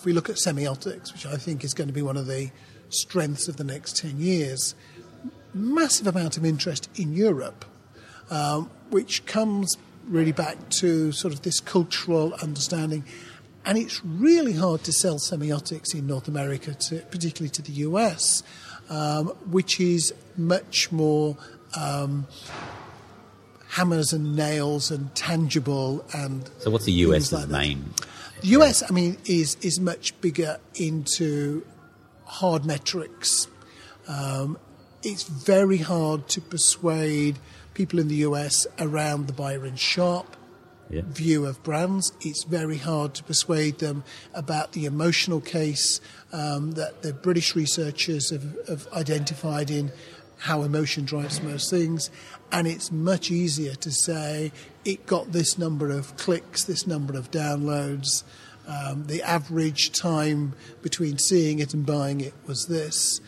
If we look at semiotics, which I think is going to be one of the strengths of the next 10 years, massive amount of interest in Europe, um, which comes really back to sort of this cultural understanding. And it's really hard to sell semiotics in North America, to, particularly to the US, um, which is much more um, hammers and nails and tangible and. So, what's the US's like main? The US, I mean, is is much bigger into hard metrics. Um, it's very hard to persuade people in the US around the Byron Sharp yeah. view of brands. It's very hard to persuade them about the emotional case um, that the British researchers have, have identified in how emotion drives most things. And it's much easier to say it got this number of clicks, this number of downloads. Um, the average time between seeing it and buying it was this.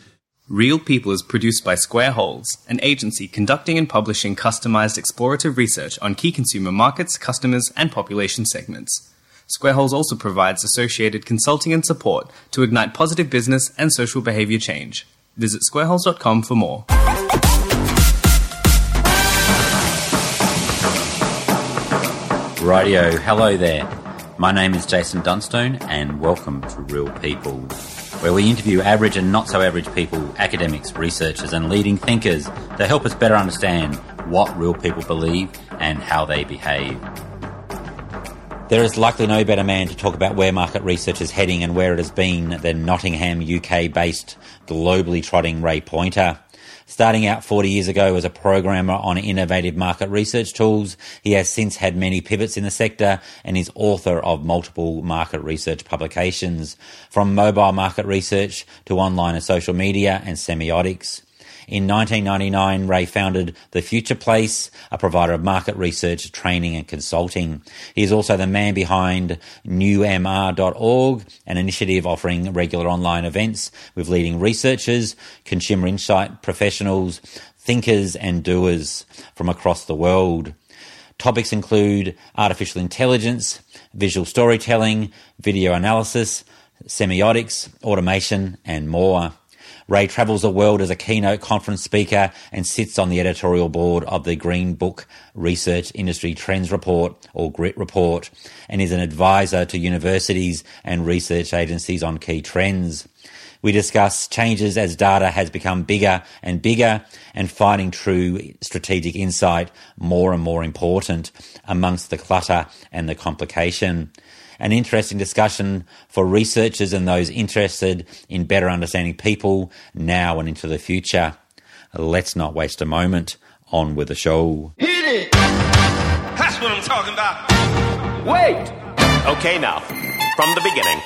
Real People is produced by Square Holes, an agency conducting and publishing customized explorative research on key consumer markets, customers, and population segments. Square Holes also provides associated consulting and support to ignite positive business and social behavior change. Visit squareholes.com for more. Radio, hello there. My name is Jason Dunstone, and welcome to Real People, where we interview average and not so average people, academics, researchers, and leading thinkers to help us better understand what real people believe and how they behave. There is likely no better man to talk about where market research is heading and where it has been than Nottingham, UK based, globally trotting Ray Poynter. Starting out 40 years ago as a programmer on innovative market research tools, he has since had many pivots in the sector and is author of multiple market research publications, from mobile market research to online and social media and semiotics. In 1999, Ray founded The Future Place, a provider of market research, training and consulting. He is also the man behind newmr.org, an initiative offering regular online events with leading researchers, consumer insight professionals, thinkers and doers from across the world. Topics include artificial intelligence, visual storytelling, video analysis, semiotics, automation, and more. Ray travels the world as a keynote conference speaker and sits on the editorial board of the Green Book Research Industry Trends Report, or GRIT Report, and is an advisor to universities and research agencies on key trends. We discuss changes as data has become bigger and bigger and finding true strategic insight more and more important amongst the clutter and the complication an interesting discussion for researchers and those interested in better understanding people now and into the future. Let's not waste a moment. On with the show. Hit it! That's what I'm talking about. Wait! Okay, now, from the beginning.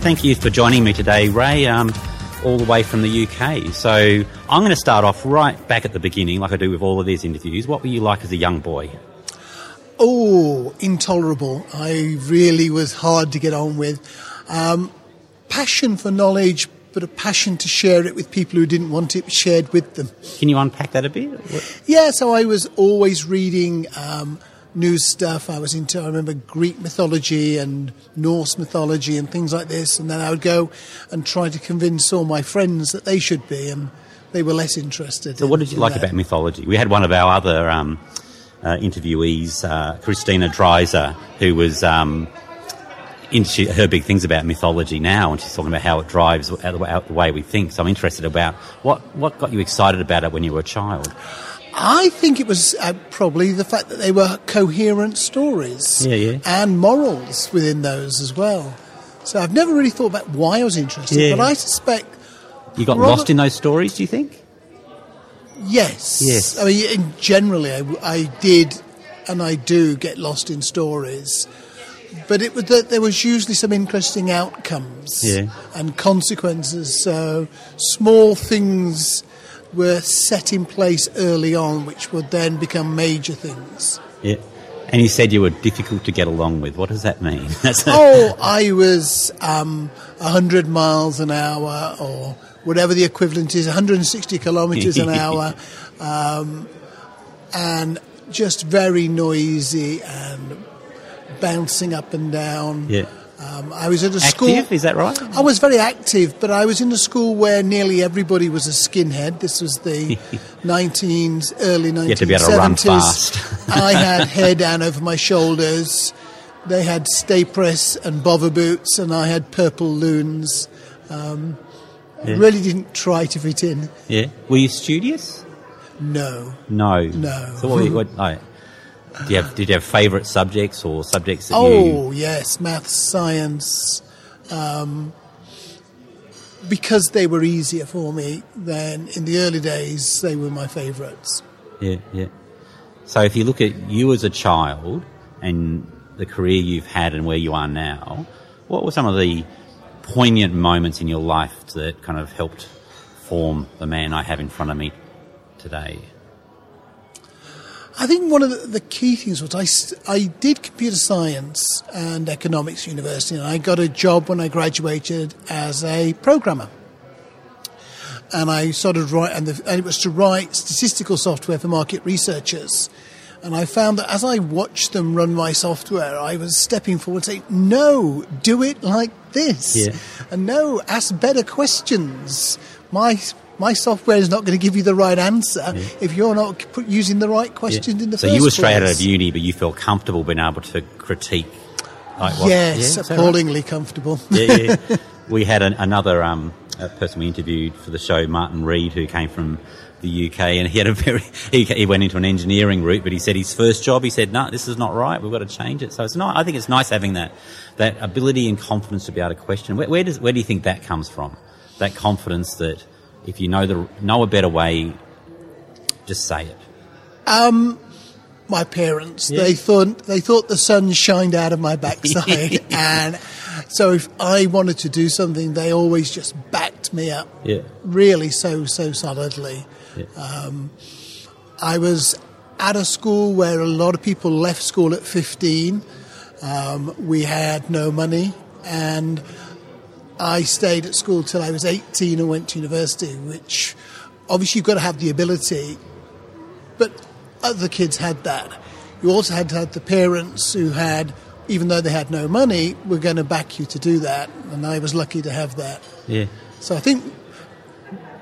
Thank you for joining me today, Ray. Um, all the way from the UK. So I'm going to start off right back at the beginning, like I do with all of these interviews. What were you like as a young boy? Oh, intolerable. I really was hard to get on with. Um, passion for knowledge, but a passion to share it with people who didn't want it shared with them. Can you unpack that a bit? What? Yeah, so I was always reading um, news stuff. I was into, I remember Greek mythology and Norse mythology and things like this. And then I would go and try to convince all my friends that they should be, and they were less interested. So, in, what did you like that. about mythology? We had one of our other. Um, interviewees, uh, Christina Dreiser, who was um, into her big things about mythology now, and she's talking about how it drives the way we think. So I'm interested about what what got you excited about it when you were a child. I think it was uh, probably the fact that they were coherent stories yeah, yeah. and morals within those as well. So I've never really thought about why I was interested, yeah. but I suspect you got lost in those stories. Do you think? Yes. Yes. I mean, generally, I, I did and I do get lost in stories. But it was that there was usually some interesting outcomes yeah. and consequences. So small things were set in place early on, which would then become major things. Yeah. And you said you were difficult to get along with. What does that mean? oh, I was um, 100 miles an hour or whatever the equivalent is, 160 kilometres an hour, um, and just very noisy and bouncing up and down. Yeah. Um, I was at a Active, school. is that right? I was very active, but I was in a school where nearly everybody was a skinhead. This was the 19s, early 1970s. You had to be able to run fast. I had hair down over my shoulders. They had Sta-Prest and bovver boots, and I had purple loons. Um, Yeah. Really didn't try to fit in. Yeah. Were you studious? No. No. No. So what? what oh, do you have? Did you have favourite subjects or subjects that you? Oh, yes, maths, science. Um, because they were easier for me, then in the early days, they were my favourites. Yeah, yeah. So if you look at you as a child and the career you've had and where you are now, what were some of the poignant moments in your life that kind of helped form the man I have in front of me today? I think one of the, the key things was I, I did computer science and economics university, and I got a job when I graduated as a programmer. And I started write, and, the, and it was to write statistical software for market researchers. And I found that as I watched them run my software, I was stepping forward saying, no, do it like this. Yeah. And no, ask better questions. My, my software is not going to give you the right answer if you're not put, using the right questions in the so first you were straight out of uni, but you felt comfortable being able to critique. Like what- Yes, Yeah, that right? appallingly comfortable. yeah, yeah. we had an, another um, person we interviewed for the show, Martin Reed, who came from the UK, and he had a very he, he went into an engineering route, but he said his first job, he said, "No, this is not right. We've got to change it." So it's not. I think it's nice having that that ability and confidence to be able to question. Where, where does where do you think that comes from? That confidence that if you know the know a better way, just say it. Um, my parents. Yeah. They thought they thought the sun shined out of my backside, and so if I wanted to do something, they always just backed me up. Yeah. really, so so solidly. Um, I was at a school where a lot of people left school at fifteen. Um, we had no money, and I stayed at school till I was eighteen and went to university. Which obviously you've got to have the ability but other kids had that. You also had to have the parents who had, even though they had no money, were going to back you to do that, and I was lucky to have that. Yeah. So I think,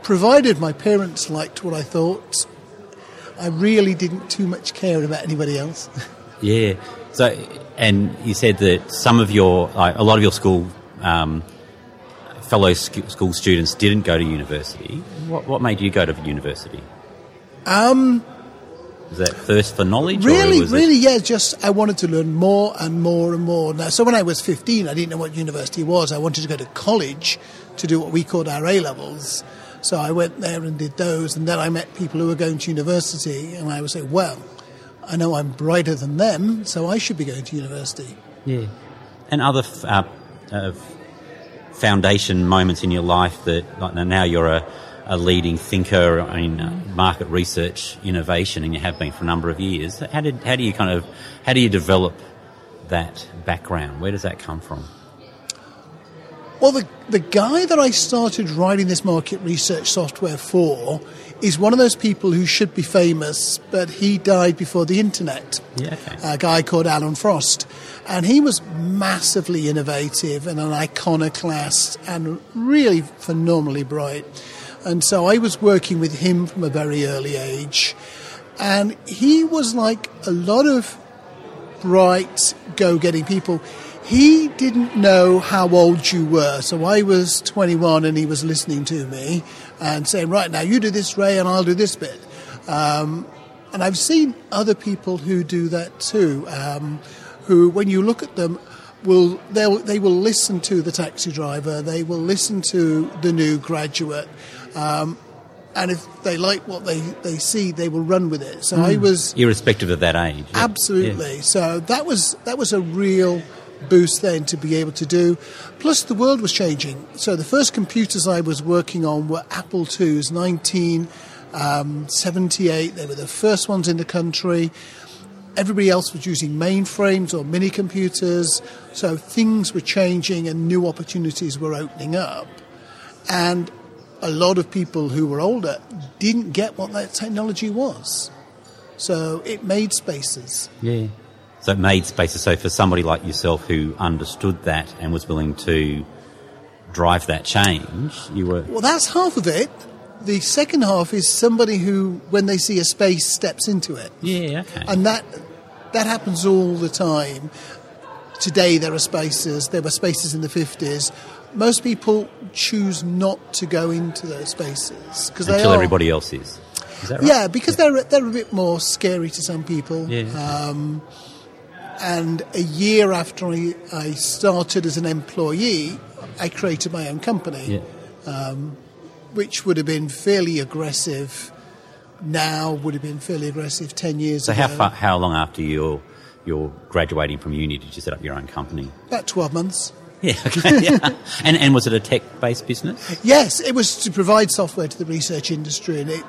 provided my parents liked what I thought, I really didn't too much care about anybody else. Yeah. So, and you said that some of your, like, a lot of your school um, fellow sc- school students didn't go to university. What, what made you go to university? Um, was that thirst for knowledge? or Really, it- really, yeah. Just I wanted to learn more and more and more. Now, so when I was 15, I didn't know what university was. I wanted to go to college to do what we called our A levels. So I went there and did those, and then I met people who were going to university, and I would say, well, I know I'm brighter than them, so I should be going to university. Yeah. And other f- uh, uh, foundation moments in your life that, like now you're a, a leading thinker in uh, market research, innovation, and you have been for a number of years. How did how do you kind of how do you develop that background? Where does that come from? Well, the, the guy that I started writing this market research software for is one of those people who should be famous, but he died before the internet. Yeah. A guy called Alan Frost. And he was massively innovative and an iconoclast and really phenomenally bright. And so I was working with him from a very early age. And he was like a lot of bright, go getting people. He didn't know how old you were. So I was 21 and he was listening to me and saying, right now, you do this, Ray, and I'll do this bit. Um, and I've seen other people who do that too, um, who, when you look at them, will they'll, listen to the taxi driver, they will listen to the new graduate, um, and if they like what they, they see, they will run with it. So I was Irrespective of that age. Yeah. Absolutely. So that was that was a real boost then to be able to do. Plus, the world was changing. So the first computers I was working on were Apple IIs, 1978. Um, they were the first ones in the country. Everybody else was using mainframes or mini computers. So things were changing and new opportunities were opening up. And a lot of people who were older didn't get what that technology was. So it made spaces. Yeah. So it made spaces. So for somebody like yourself who understood that and was willing to drive that change, you were. Well, that's half of it. The second half is somebody who, when they see a space, steps into it. Yeah, okay. And that that happens all the time. Today there are spaces. There were spaces in the fifties. Most people choose not to go into those spaces because they Until everybody else is. Is that right? Yeah, because they're they're a bit more scary to some people. Yeah. Um, and a year after I, I started as an employee, I created my own company, Yeah. Um, which would have been fairly aggressive. Now would have been fairly aggressive ten years So ago. how far, how long after you're you're graduating from uni did you set up your own company? About twelve months. Yeah, okay. Yeah. and and was it a tech based business? Yes, it was to provide software to the research industry, and it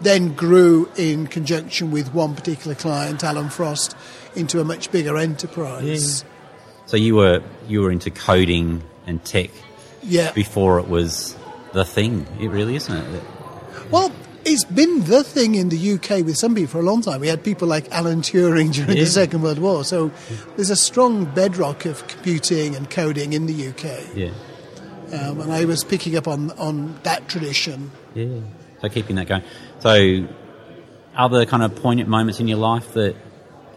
then grew in conjunction with one particular client, Alan Frost, into a much bigger enterprise. So you were you were into coding and tech Yeah. before it was the thing. It really isn't it? Well, it's been the thing in the UK with some people for a long time. We had people like Alan Turing during Yeah. the Second World War, so there's a strong bedrock of computing and coding in the UK. Yeah. Um, and I was picking up on, on that tradition. Yeah. So keeping that going. So, other kind of poignant moments in your life that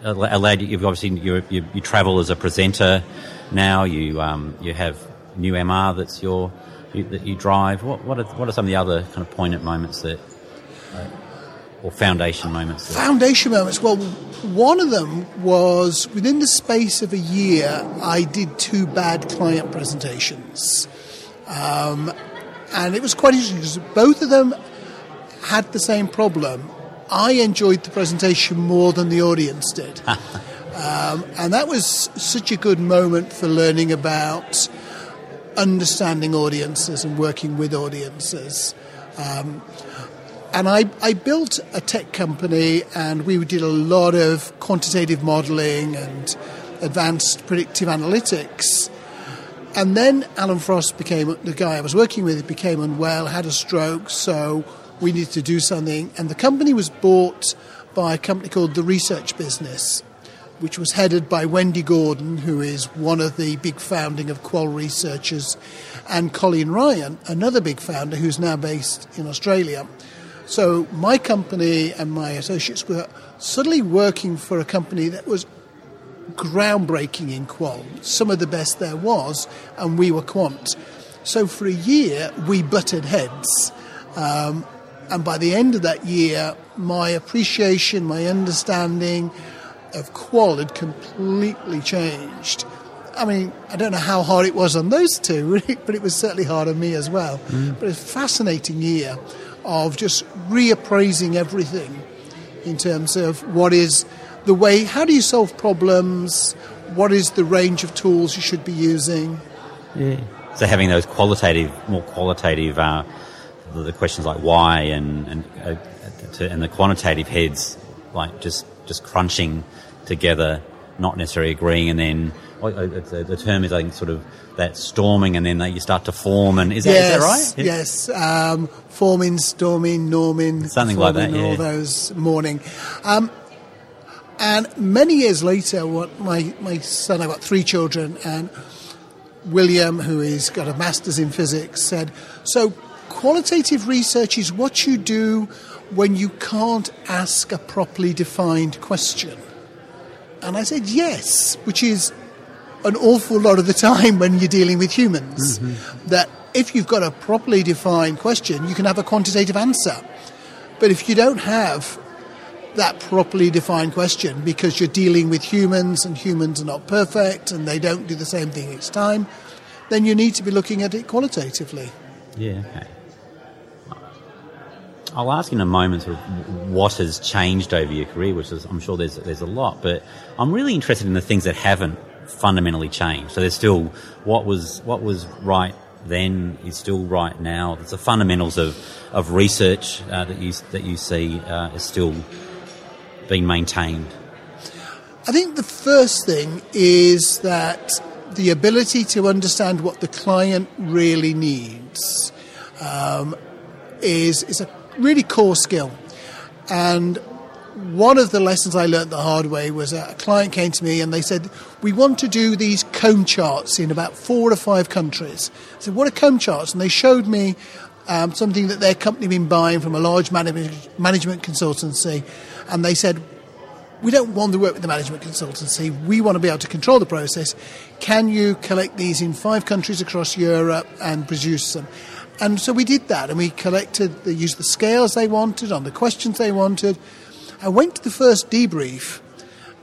allowed you? You've obviously you, you, you travel as a presenter. Now you um, you have new MR that's your you, that you drive. What what are, what are some of the other kind of poignant moments that, uh, or foundation moments? That, Foundation moments. Well, one of them was within the space of a year, I did two bad client presentations. Um, and it was quite interesting because both of them had the same problem. I enjoyed the presentation more than the audience did. um, and that was such a good moment for learning about understanding audiences and working with audiences. Um, and I, I built a tech company and we did a lot of quantitative modeling and advanced predictive analytics. And then Alan Frost became the guy I was working with, became unwell, had a stroke, so we needed to do something. And the company was bought by a company called The Research Business, which was headed by Wendy Gordon, who is one of the big founding of Qual researchers, and Colleen Ryan, another big founder who's now based in Australia. So my company and my associates were suddenly working for a company that was groundbreaking in qual, some of the best there was, and we were quant. So for a year, we butted heads. Um, and by the end of that year, my appreciation, my understanding of qual had completely changed. I mean, I don't know how hard it was on those two, but it was certainly hard on me as well. But it's a fascinating year of just reappraising everything in terms of what is the way, how do you solve problems, what is the range of tools you should be using. Yeah. so having those qualitative, more qualitative, uh, the, questions like why and and uh, to, and the quantitative heads, like just just crunching together, not necessarily agreeing, and then oh, uh, the, the term is I think sort of that storming, and then you start to form, and is that, is that right? Yeah. Yes, um, forming, storming, norming, Something like that, forming, all those morning. Um, and many years later, what my, my son, I've got three children, and William, who has got a master's in physics, said, So, qualitative research is what you do when you can't ask a properly defined question. And I said, Yes, which is an awful lot of the time when you're dealing with humans. Mm-hmm. That if you've got a properly defined question, you can have a quantitative answer. But if you don't have that properly defined question because you're dealing with humans and humans are not perfect and they don't do the same thing each time, then you need to be looking at it qualitatively. Yeah, okay. I'll ask in a moment sort of what has changed over your career, which is, I'm sure there's there's a lot, but I'm really interested in the things that haven't fundamentally changed. So there's still what was what was right then is still right now. There's the fundamentals of of research uh, that you that you see uh, is still being maintained. I think the first thing is that the ability to understand what the client really needs um, is, is a really core skill. And one of the lessons I learned the hard way was a client came to me and they said, We want to do these comb charts in about four or five countries. I said, What are comb charts? And they showed me um, something that their company had been buying from a large management, management consultancy. And they said, we don't want to work with the management consultancy. We want to be able to control the process. Can you collect these in five countries across Europe and produce them? And so we did that, and we collected, they used the scales they wanted on the questions they wanted. I went to the first debrief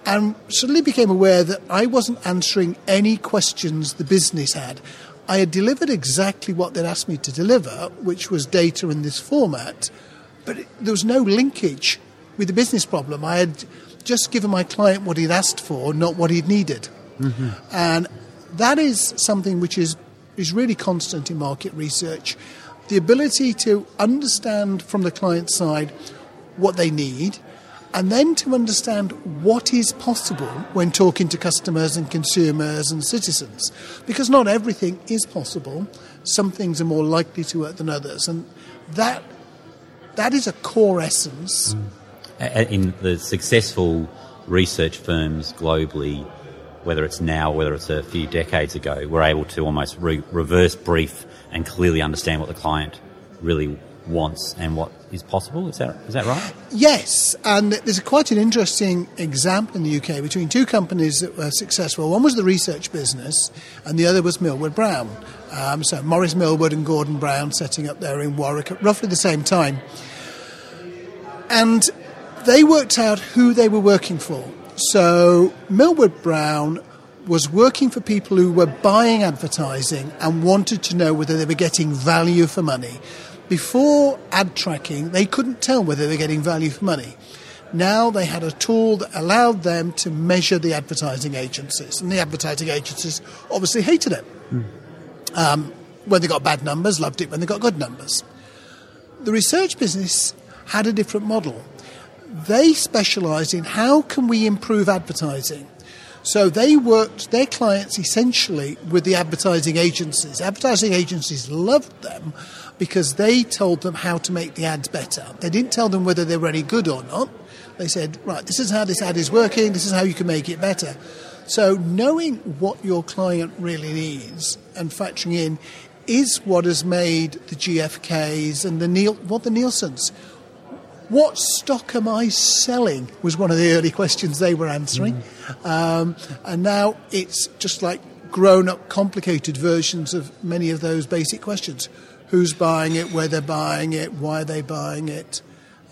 and suddenly became aware that I wasn't answering any questions the business had. I had delivered exactly what they'd asked me to deliver, which was data in this format, but it, there was no linkage with the business problem. I had just given my client what he'd asked for, not what he'd needed. Mm-hmm. And that is something which is, is really constant in market research. The ability to understand from the client side what they need, and then to understand what is possible when talking to customers and consumers and citizens. Because not everything is possible, some things are more likely to work than others. And that, that is a core essence. Mm in the successful research firms globally, whether it's now, whether it's a few decades ago, we're able to almost re- reverse brief and clearly understand what the client really wants and what is possible. Is that is that right? Yes, and there's quite an interesting example in the UK between two companies that were successful. One was the research business, and the other was Millward Brown. Um, so Morris Millward and Gordon Brown setting up there in Warwick at roughly the same time. And they worked out who they were working for. So Millward Brown was working for people who were buying advertising and wanted to know whether they were getting value for money. Before ad tracking, they couldn't tell whether they were getting value for money. Now they had a tool that allowed them to measure the advertising agencies, and the advertising agencies obviously hated it. Mm. Um, when they got bad numbers, loved it when they got good numbers. The research business had a different model they specialised in how can we improve advertising. So they worked their clients essentially with the advertising agencies. Advertising agencies loved them because they told them how to make the ads better. They didn't tell them whether they were any good or not. They said, right, this is how this ad is working, this is how you can make it better. So knowing what your client really needs and factoring in is what has made the GfKs and the Niel- what the Nielsen's what stock am I selling? Was one of the early questions they were answering. Mm. Um, and now it's just like grown up, complicated versions of many of those basic questions who's buying it, where they're buying it, why are they buying it.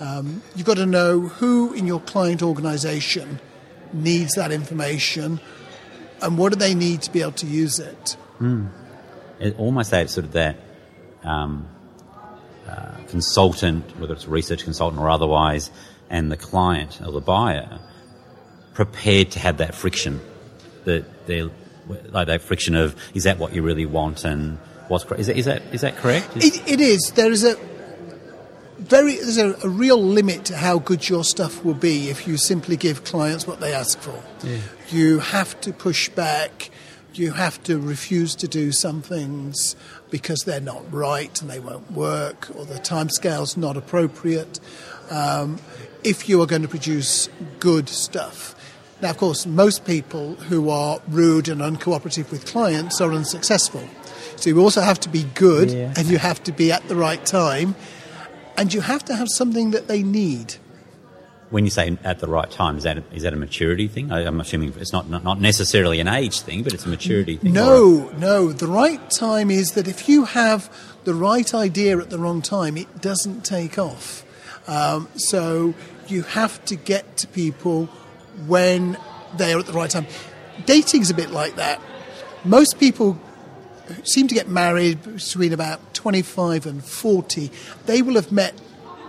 Um, you've got to know who in your client organization needs that information and what do they need to be able to use it. Mm. It almost that sort of that um, uh, consultant, whether it's a research consultant or otherwise, and the client or the buyer prepared to have that friction, that they're like that friction of is that what you really want and what's is that is that is that correct? It, it is. There is a very there's a, a, real limit to how good your stuff will be if you simply give clients what they ask for. Yeah. You have to push back. You have to refuse to do some things because they're not right and they won't work or the timescale's not appropriate. Um, if you are going to produce good stuff. Now, of course, most people who are rude and uncooperative with clients are unsuccessful. So you also have to be good yeah. and you have to be at the right time and you have to have something that they need when you say at the right time, is that a, is that a maturity thing? I, am assuming it's not, not, not necessarily an age thing, but it's a maturity thing. No, a... no. The right time is that if you have the right idea at the wrong time, it doesn't take off. Um, so you have to get to people when they are at the right time. Dating's a bit like that. Most people seem to get married between about 25 and 40. They will have met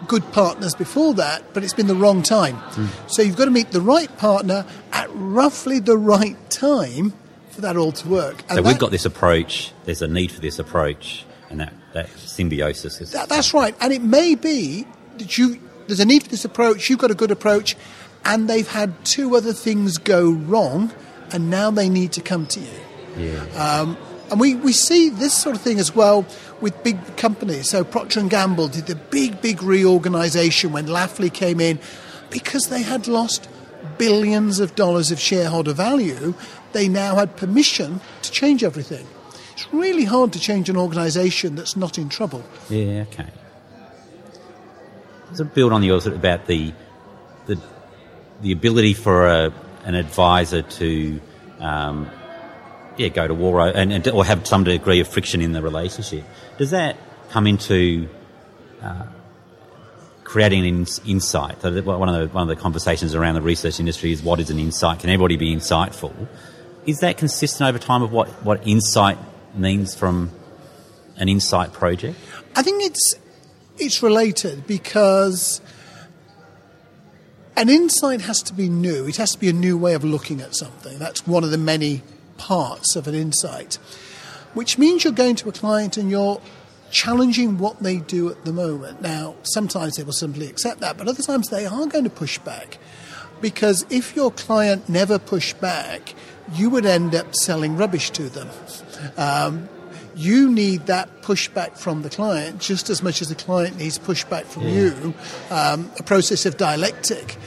good partners before that, but it's been the wrong time. Mm. So you've got to meet the right partner at roughly the right time for that all to work. And so that, we've got this approach, there's a need for this approach, and that, that symbiosis is. That, that's right. And it may be that you, there's a need for this approach, you've got a good approach, and they've had two other things go wrong, and now they need to come to you. Yeah. Um, and we, we see this sort of thing as well with big companies. So Procter & Gamble did the big, big reorganisation when Lafley came in. because they had lost billions of dollars of shareholder value, they now had permission to change everything. It's really hard to change an organization that's not in trouble. Yeah, okay. Sort of build on the yours about the the the ability for a, an advisor to um, yeah go to war and, and, or have some degree of friction in the relationship. Does that come into uh, creating an insight? So one of the one of the conversations around the research industry is what is an insight? Can everybody be insightful? Is that consistent over time of what, what insight means from an insight project? I think it's it's related because an insight has to be new. It has to be a new way of looking at something. That's one of the many parts of an insight, which means you're going to a client and you're challenging what they do at the moment. Now, sometimes they will simply accept that, but other times they are going to push back. Because if your client never pushed back, you would end up selling rubbish to them. Um, you need that pushback from the client just as much as the client needs pushback from yeah. you. Um, a process of dialectic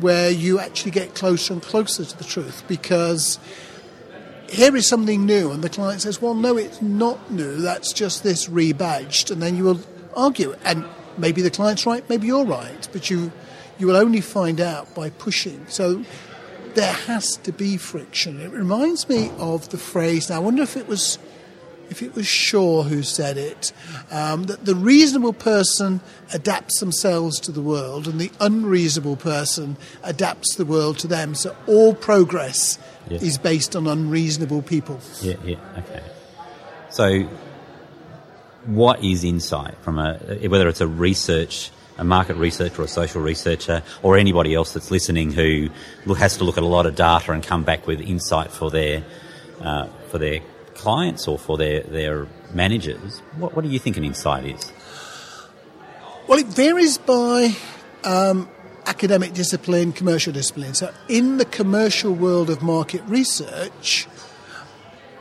where you actually get closer and closer to the truth because here is something new, and the client says, Well, no, it's not new, that's just this rebadged. And then you will argue, and maybe the client's right, maybe you're right, but you, you will only find out by pushing. So there has to be friction. It reminds me of the phrase. Now, I wonder if it was if it was Shaw who said it, um, that the reasonable person adapts themselves to the world and the unreasonable person adapts the world to them. So all progress yeah. is based on unreasonable people. Yeah, yeah, okay. So, what is insight from a whether it's a research a market researcher or a social researcher or anybody else that's listening who has to look at a lot of data and come back with insight for their uh, for their clients or for their their managers. What, what, do you think an insight is? Well, it varies by um, academic discipline, commercial discipline. So, in the commercial world of market research,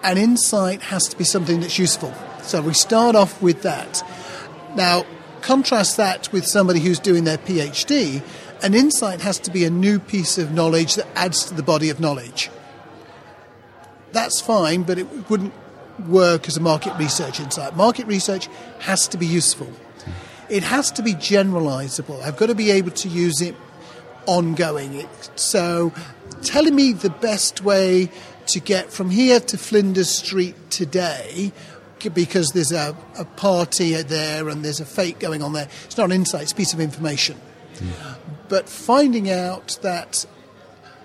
an insight has to be something that's useful. So, we start off with that. Now, Contrast that with somebody who's doing their PhD, an insight has to be a new piece of knowledge that adds to the body of knowledge. That's fine, but it wouldn't work as a market research insight. Market research has to be useful. It has to be generalizable. I've got to be able to use it ongoing. So, telling me the best way to get from here to Flinders Street today because there's a, a party there and there's a fake going on there. It's not an insight, it's a piece of information. Mm. But finding out that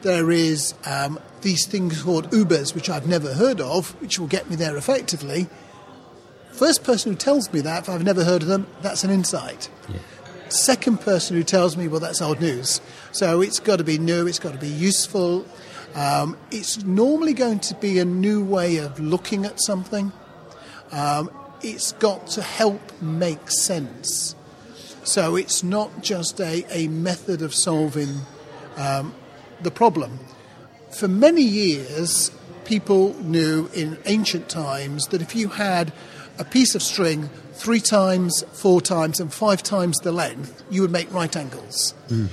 there is um, these things called Ubers, which I've never heard of, which will get me there effectively. First person who tells me that, if I've never heard of them, that's an insight. Yeah. Second person who tells me, well, that's old news. So it's got to be new, it's got to be useful. Um, it's normally going to be a new way of looking at something. Um, it's got to help make sense. So it's not just a, a method of solving um, the problem. For many years, people knew in ancient times that if you had a piece of string three times, four times, and five times the length, you would make right angles. Mm.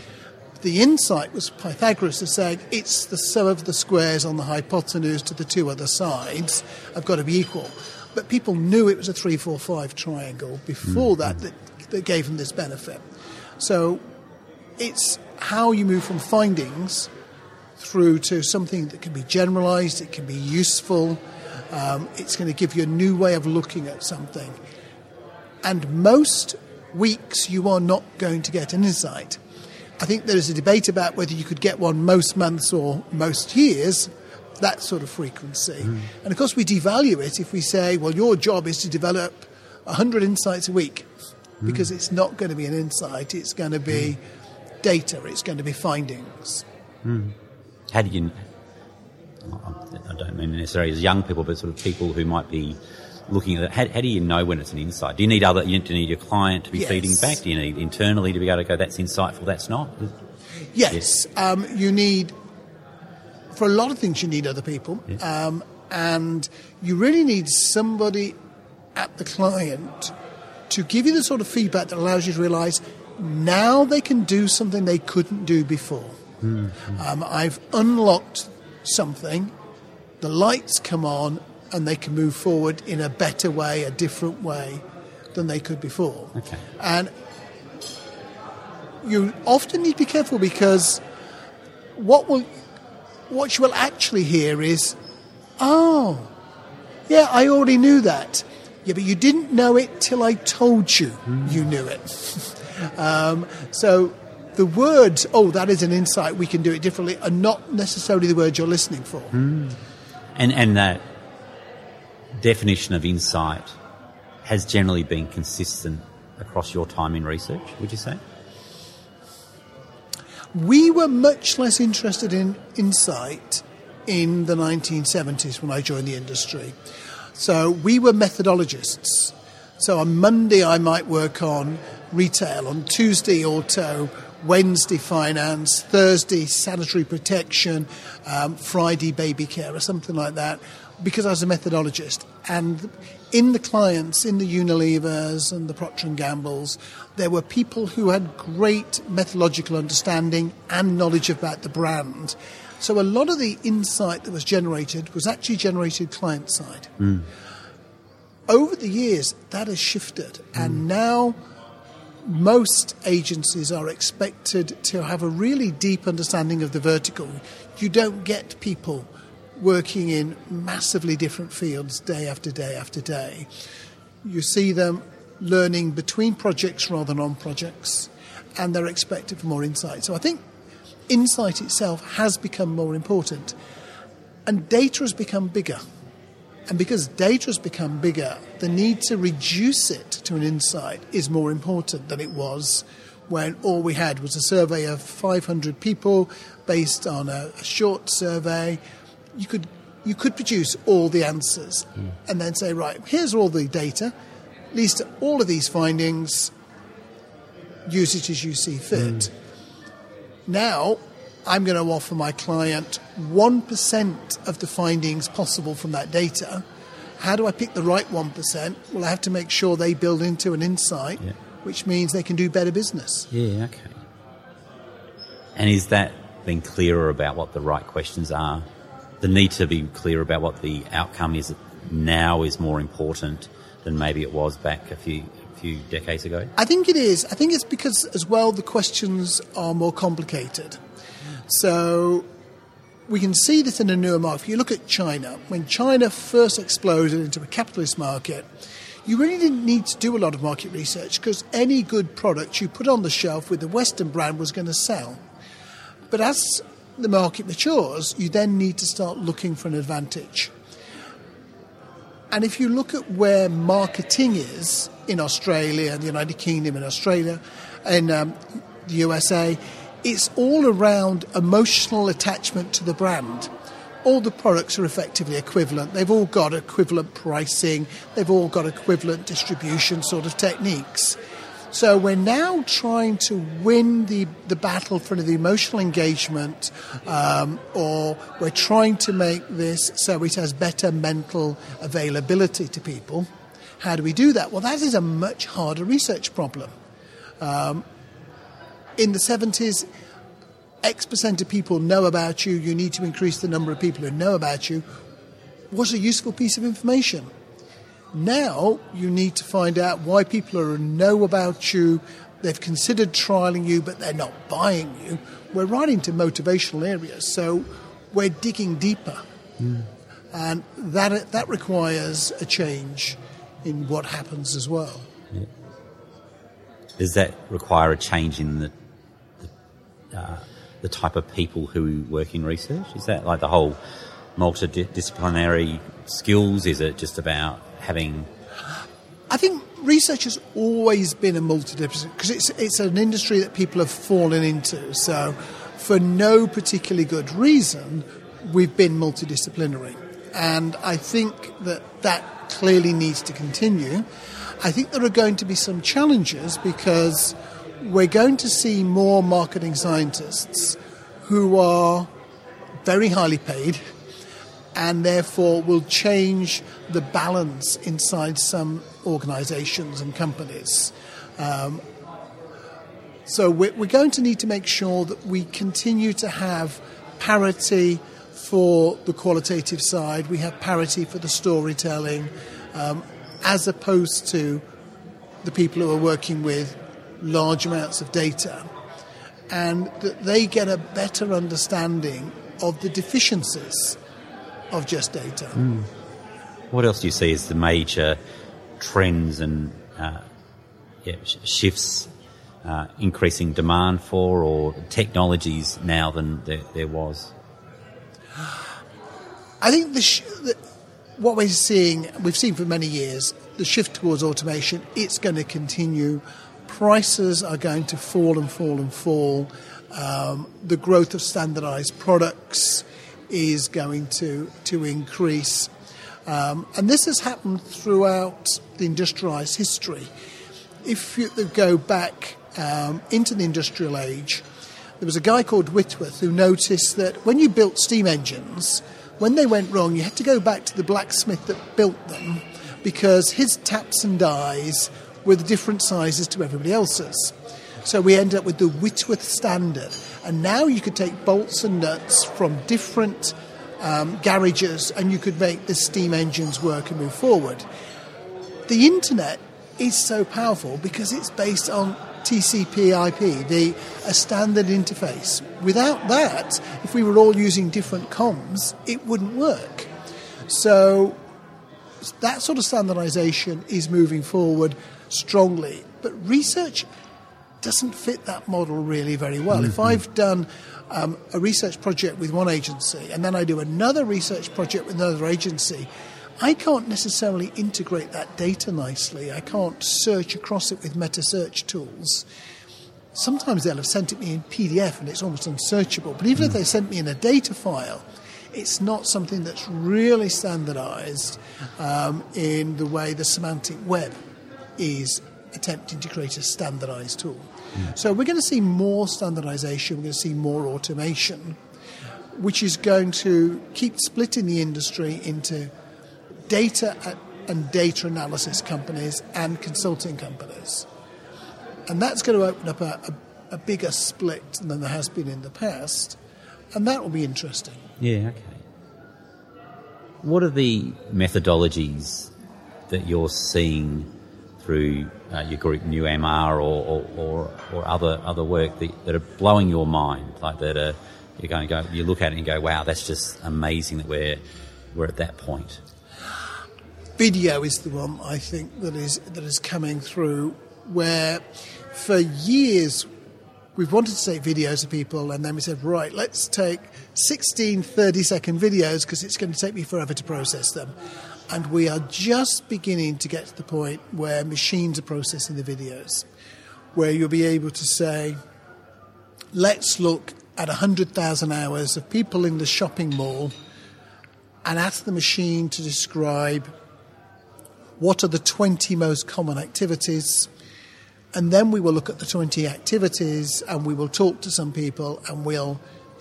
The insight was Pythagoras to saying it's the sum of the squares on the hypotenuse to the two other sides have got to be equal. But people knew it was a 345 triangle before mm. that, that that gave them this benefit. So it's how you move from findings through to something that can be generalized, it can be useful, um, it's going to give you a new way of looking at something. And most weeks you are not going to get an insight. I think there is a debate about whether you could get one most months or most years that sort of frequency. Mm. And of course, we devalue it if we say, well, your job is to develop 100 insights a week, mm. because it's not going to be an insight, it's going to be mm. data, it's going to be findings. Mm. How do you, I don't mean necessarily as young people, but sort of people who might be looking at it, how, how, do you know when it's an insight? Do you need other, you need your client to be yes. feeding back? Do you need internally to be able to go, that's insightful, that's not? Yes, yes. Um, you need for a lot of things, you need other people. Yeah. Um, and you really need somebody at the client to give you the sort of feedback that allows you to realize now they can do something they couldn't do before. Um, I've unlocked something, the lights come on, and they can move forward in a better way, a different way than they could before. Okay. And you often need to be careful because what will what you will actually hear is, "Oh, yeah, I already knew that." Yeah, but you didn't know it till I told you you knew it. um, so the words, "Oh, that is an insight. We can do it differently," are not necessarily the words you're listening for. Hmm. And and that definition of insight has generally been consistent across your time in research. Would you say? We were much less interested in insight in the 1970s when I joined the industry. So we were methodologists. So on Monday, I might work on retail, on Tuesday, auto, Wednesday, finance, Thursday, sanitary protection, um, Friday, baby care, or something like that, because I was a methodologist. And in the clients, in the Unilevers and the Procter and Gambles, there were people who had great methodological understanding and knowledge about the brand. So a lot of the insight that was generated was actually generated client side. Over the years, that has shifted, and now most agencies are expected to have a really deep understanding of the vertical. You don't get people working in massively different fields day after day after day. You see them learning between projects rather than on projects, and they're expected for more insight. So I think insight itself has become more important, and data has become bigger. And because data has become bigger, the need to reduce it to an insight is more important than it was when all we had was a survey of 500 people based on a, a short survey. You could, you could produce all the answers hmm. and then say, right, here's all the data, list all of these findings, use it as you see fit. Hmm. Now, I'm going to offer my client 1% of the findings possible from that data. How do I pick the right 1%? Well, I have to make sure they build into an insight, Yeah. which means they can do better business. Yeah. Okay. And is that being clearer about what the right questions are? The need to be clear about what the outcome is now is more important than maybe it was back a few a few decades ago. I think it is. I think it's because, as well, the questions are more complicated. So we can see this in a newer market. If you look at China, when China first exploded into a capitalist market, you really didn't need to do a lot of market research because any good product you put on the shelf with the Western brand was going to sell. But as the market matures, you then need to start looking for an advantage. And if you look at where marketing is in Australia, the United Kingdom, and Australia, and um, the USA, it's all around emotional attachment to the brand. All the products are effectively equivalent. They've all got equivalent pricing. They've all got equivalent distribution sort of techniques. So we're now trying to win the, the battle for the emotional engagement, um, or we're trying to make this so it has better mental availability to people. How do we do that? Well, that is a much harder research problem. Um, in the 70s, X percent of people know about you, you need to increase the number of people who know about you, was a useful piece of information. Now you need to find out why people are know about you, they've considered trialing you, but they're not buying you. We're right into motivational areas, so we're digging deeper. Hmm. And that, that requires a change in what happens as well. Does that require a change in the, uh, the type of people who work in research? Is that like the whole multidisciplinary skills? Is it just about having I think research has always been a multidisciplinary because it's it's an industry that people have fallen into. So, for no particularly good reason, we've been multidisciplinary, and I think that that clearly needs to continue. I think there are going to be some challenges because we're going to see more marketing scientists who are very highly paid and therefore will change the balance inside some organizations and companies. Um, So we're, we're going to need to make sure that we continue to have parity for the qualitative side, we have parity for the storytelling, um, as opposed to the people who are working with large amounts of data, and that they get a better understanding of the deficiencies of just data. What else do you see as the major trends and uh, yeah, sh- shifts, uh, increasing demand for, or technologies now than there, there was? I think the, sh- the what we're seeing, we've seen for many years, the shift towards automation. It's going to continue. Prices are going to fall and fall and fall. Um, the growth of standardized products is going to to increase, um, and this has happened throughout the industrialized history. If you go back um, into the industrial age, there was a guy called Whitworth who noticed that when you built steam engines, when they went wrong, you had to go back to the blacksmith that built them because his taps and dies the different sizes to everybody else's. So we ended up with the Whitworth standard. And now you could take bolts and nuts from different um, garages and you could make the steam engines work and move forward. The internet is so powerful because it's based on TCP/IP, the a standard interface. Without that, if we were all using different comms, it wouldn't work. So that sort of standardization is moving forward strongly, but research doesn't fit that model really very well. If I've done um, a research project with one agency and then I do another research project with another agency, I can't necessarily integrate that data nicely. I can't search across it with meta search tools. Sometimes they'll have sent it me in PDF and it's almost unsearchable. But even if they sent me in a data file, it's not something that's really standardized um, in the way the semantic web is attempting to create a standardized tool. So we're going to see more standardization, we're going to see more automation, which is going to keep splitting the industry into data and data analysis companies and consulting companies. And that's going to open up a, a, a bigger split than there has been in the past. And that will be interesting. Yeah, okay. What are the methodologies that you're seeing through uh, your group NewMR or, or, or, or other other work that, that are blowing your mind? Like that are you're going to go, you look at it and go, wow, that's just amazing that we're we're at that point. video is the one I think that is that is coming through where for years we've wanted to take videos of people and then we said right let's take 16 30 second videos because it's going to take me forever to process them and we are just beginning to get to the point where machines are processing the videos where you'll be able to say let's look at 100,000 hours of people in the shopping mall and ask the machine to describe what are the 20 most common activities. And then we will look at the 20 activities and we will talk to some people and we'll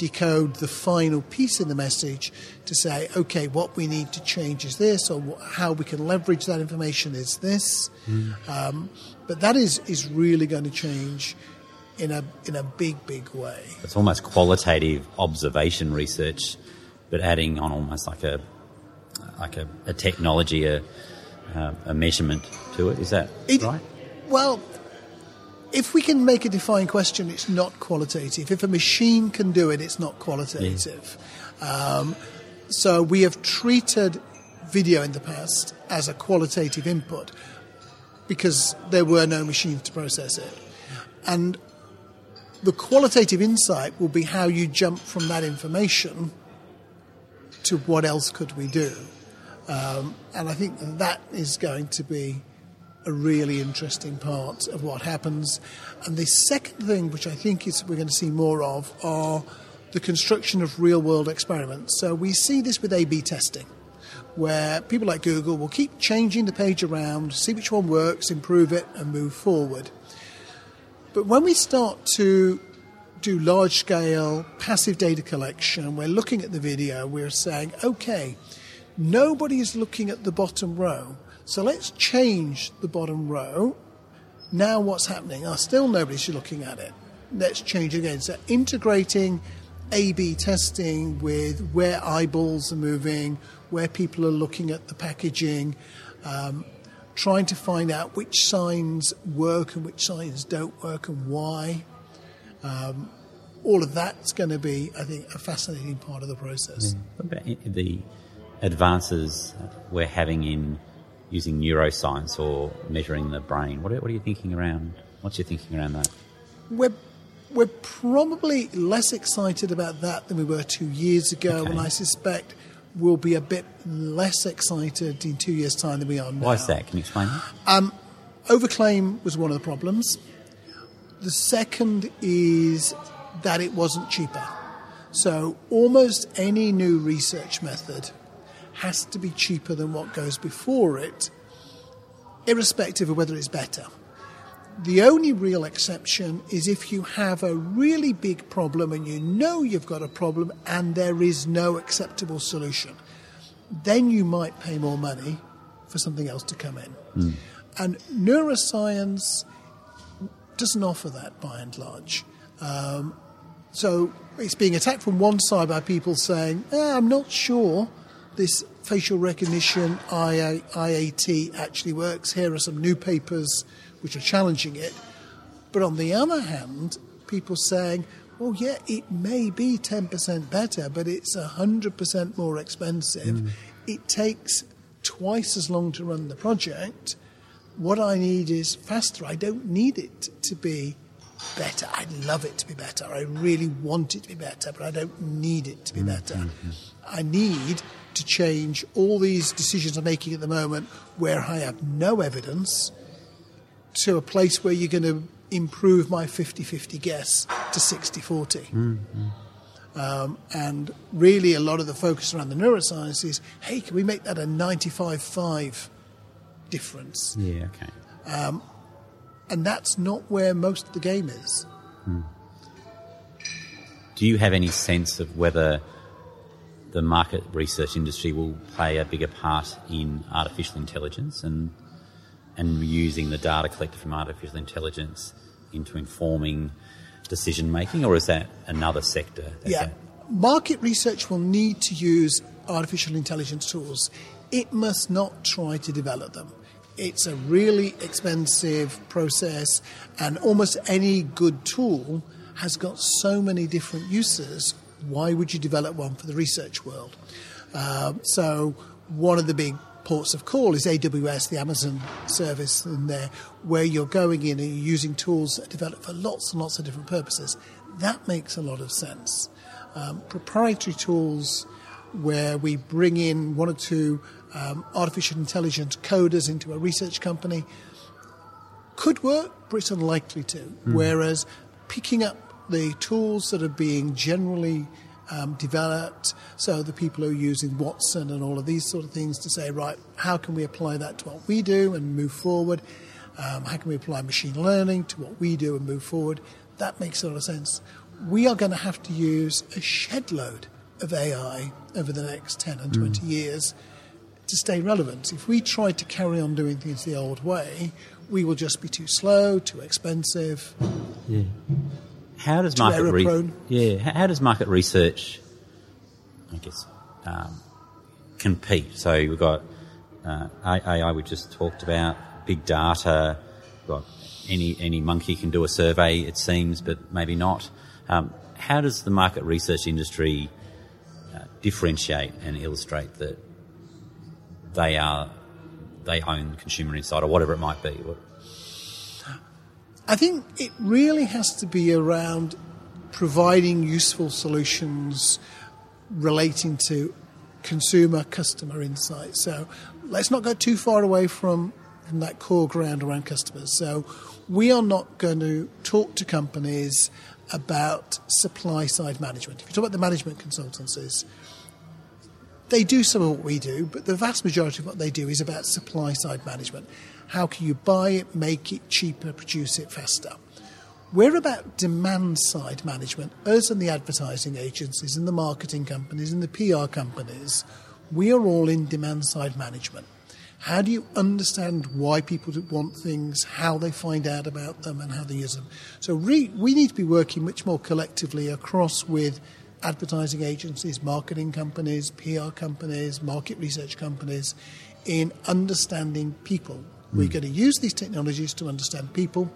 decode the final piece in the message to say okay what we need to change is this or how we can leverage that information is this um, but that is is really going to change in a in a big big way It's almost qualitative observation research, but adding on almost like a like a, a technology, a, uh, a measurement to it. Is that It- right? Well, if we can make a defined question, it's not qualitative. If a machine can do it, it's not qualitative. Um, so we have treated video in the past as a qualitative input because there were no machines to process it. And the qualitative insight will be how you jump from that information to what else could we do. Um, and I think that is going to be a really interesting part of what happens. And the second thing, which I think is we're going to see more of, are the construction of real world experiments. So we see this with A B testing, where people like Google will keep changing the page around, see which one works, improve it, and move forward. But when we start to do large scale passive data collection, and we're looking at the video, we're saying, okay, nobody is looking at the bottom row. So let's change the bottom row. Now, what's happening? Oh, still nobody's looking at it. Let's change again. So, integrating A B testing with where eyeballs are moving, where people are looking at the packaging, um, trying to find out which signs work and which signs don't work and why. Um, all of that's going to be, I think, a fascinating part of the process. What about the advances we're having in using neuroscience or measuring the brain? What are, what are you thinking around? What's your thinking around that? We're we're probably less excited about that than we were two years ago, Okay. and I suspect we'll be a bit less excited in two years' time than we are now. Why is that? Can you explain that? Um, overclaim was one of the problems. The second is that it wasn't cheaper. So almost any new research method has to be cheaper than what goes before it, irrespective of whether it's better. The only real exception is if you have a really big problem and you know you've got a problem and there is no acceptable solution. Then you might pay more money for something else to come in. And neuroscience doesn't offer that by and large. Um, so it's being attacked from one side by people saying, "Eh, I'm not sure this facial recognition IA, IAT actually works. Here are some new papers which are challenging it. But on the other hand, people saying, well, yeah, it may be 10% better, but it's 100% more expensive. Hmm. It takes twice as long to run the project. What I need is faster. I don't need it to be better. I'd love it to be better. I really want it to be better, but I don't need it to be hmm, better. Hmm, I need to change all these decisions I'm making at the moment where I have no evidence to a place where you're going to improve my 50 50 guess to 60 40. Hmm, hmm. Um, and really, a lot of the focus around the neuroscience is hey, can we make that a 95 5 difference? Yeah, okay. Um, and that's not where most of the game is. Hmm. Do you have any sense of whether the market research industry will play a bigger part in artificial intelligence and and using the data collected from artificial intelligence into informing decision making, or is that another sector? Yeah. that- Market research will need to use artificial intelligence tools. It must not try to develop them. It's a really expensive process, and almost any good tool has got so many different uses. Why would you develop one for the research world? Um, so, one of the big ports of call is AWS, the Amazon service in there, where you're going in and you're using tools that are developed for lots and lots of different purposes. That makes a lot of sense. Um, proprietary tools where we bring in one or two um, artificial intelligence coders into a research company could work, but it's unlikely to. Whereas picking up the tools that are being generally um, developed, so the people who are using Watson and all of these sort of things to say, right, how can we apply that to what we do and move forward? Um, how can we apply machine learning to what we do and move forward? That makes a lot of sense. We are going to have to use a shed load of AI over the next 10 and 20 years to stay relevant. If we try to carry on doing things the old way, we will just be too slow, too expensive. How does market re- yeah? How, does market research, I guess, um, compete? So we've got uh, AI we just talked about, big data. Got any any monkey can do a survey, it seems, but maybe not. Um, how does the market research industry uh, differentiate and illustrate that they are they own consumer insight or whatever it might be? I think it really has to be around providing useful solutions relating to consumer customer insight. So let's not go too far away from, from that core ground around customers. So we are not going to talk to companies about supply side management. If you talk about the management consultancies, they do some of what we do, but the vast majority of what they do is about supply side management. How can you buy it, make it cheaper, produce it faster? We're about demand side management. Us and the advertising agencies and the marketing companies and the PR companies, we are all in demand side management. How do you understand why people want things, how they find out about them, and how they use them? So re- we need to be working much more collectively across with advertising agencies, marketing companies, PR companies, market research companies in understanding people. We're hmm. going to use these technologies to understand people.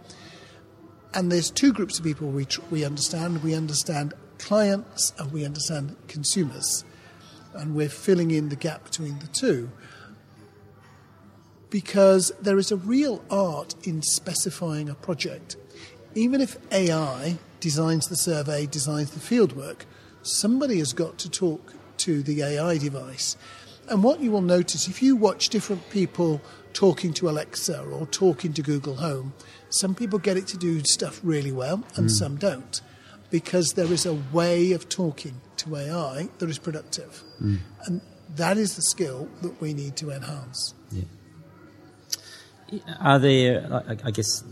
And there's two groups of people we, tr- we understand. We understand clients and we understand consumers. And we're filling in the gap between the two because there is a real art in specifying a project. Even if AI designs the survey, designs the fieldwork, somebody has got to talk to the AI device. And what you will notice if you watch different people talking to Alexa or talking to Google Home, some people get it to do stuff really well and mm. some don't because there is a way of talking to AI that is productive. Mm. And that is the skill that we need to enhance. Yeah. Are there, I guess,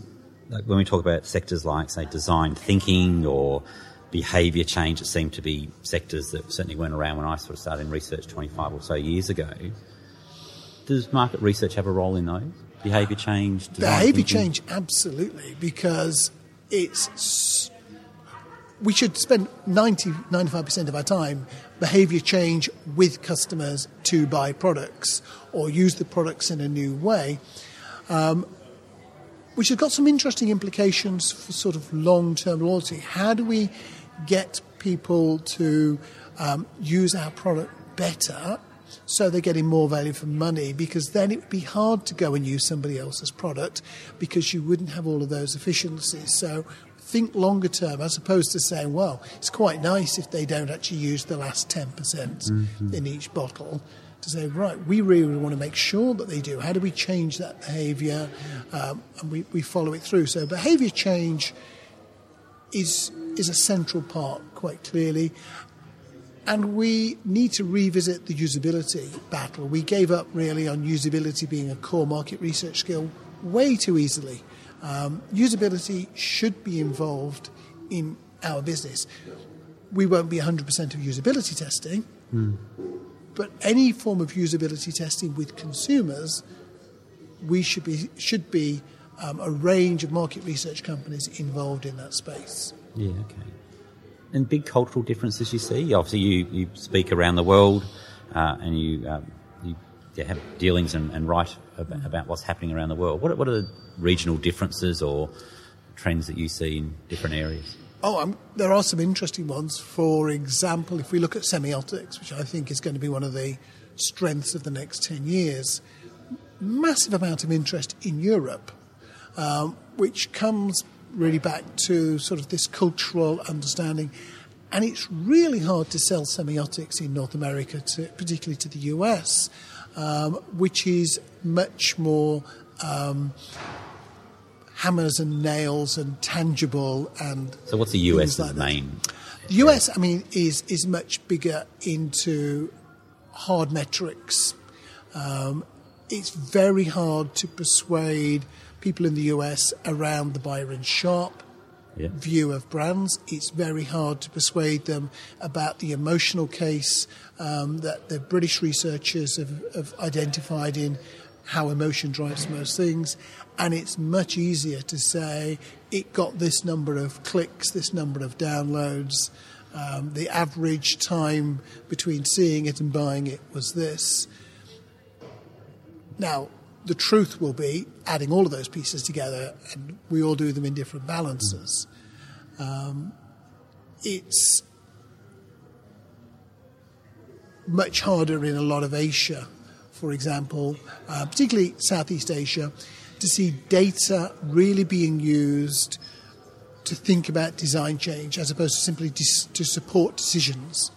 like when we talk about sectors like, say, design thinking or behaviour change that seem to be sectors that certainly weren't around when I sort of started in research 25 or so years ago. Does market research have a role in those? Behaviour change? Behaviour change, absolutely, because it's. We should spend 90, 95% of our time behaviour change with customers to buy products or use the products in a new way. Um, which has got some interesting implications for sort of long term loyalty. How do we get people to um, use our product better so they're getting more value for money because then it would be hard to go and use somebody else's product because you wouldn't have all of those efficiencies. So think longer term as opposed to saying, well, it's quite nice if they don't actually use the last 10% mm hmm in each bottle. To say, right, we really want to make sure that they do. How do we change that behavior? Um, and we, we follow it through. So, behavior change is is a central part, quite clearly. And we need to revisit the usability battle. We gave up really on usability being a core market research skill way too easily. Um, usability should be involved in our business. We won't be 100% of usability testing, mm. but any form of usability testing with consumers, we should be should be um, a range of market research companies involved in that space. Yeah, okay. And big cultural differences you see? Obviously, you, you speak around the world uh, and you, um, you have dealings and, and write about, about, what's happening around the world. What, what are the regional differences or trends that you see in different areas? Oh, um, there are some interesting ones. For example, if we look at semiotics, which I think is going to be one of the strengths of the next 10 years, massive amount of interest in Europe, um, which comes really back to sort of this cultural understanding. And it's really hard to sell semiotics in North America, to, particularly to the US, um, which is much more um, hammers and nails and tangible and. So, what's the US's like main? The US, I mean, is is much bigger into hard metrics. Um, it's very hard to persuade people in the US around the Byron Sharp yeah. view of brands. It's very hard to persuade them about the emotional case um, that the British researchers have, have, identified in how emotion drives most things. And it's much easier to say it got this number of clicks, this number of downloads. Um, the average time between seeing it and buying it was this. Now, the truth will be adding all of those pieces together, and we all do them in different balances. Um, it's much harder in a lot of Asia, for example, uh, particularly Southeast Asia, to see data really being used to think about design change as opposed to simply dis- to support decisions.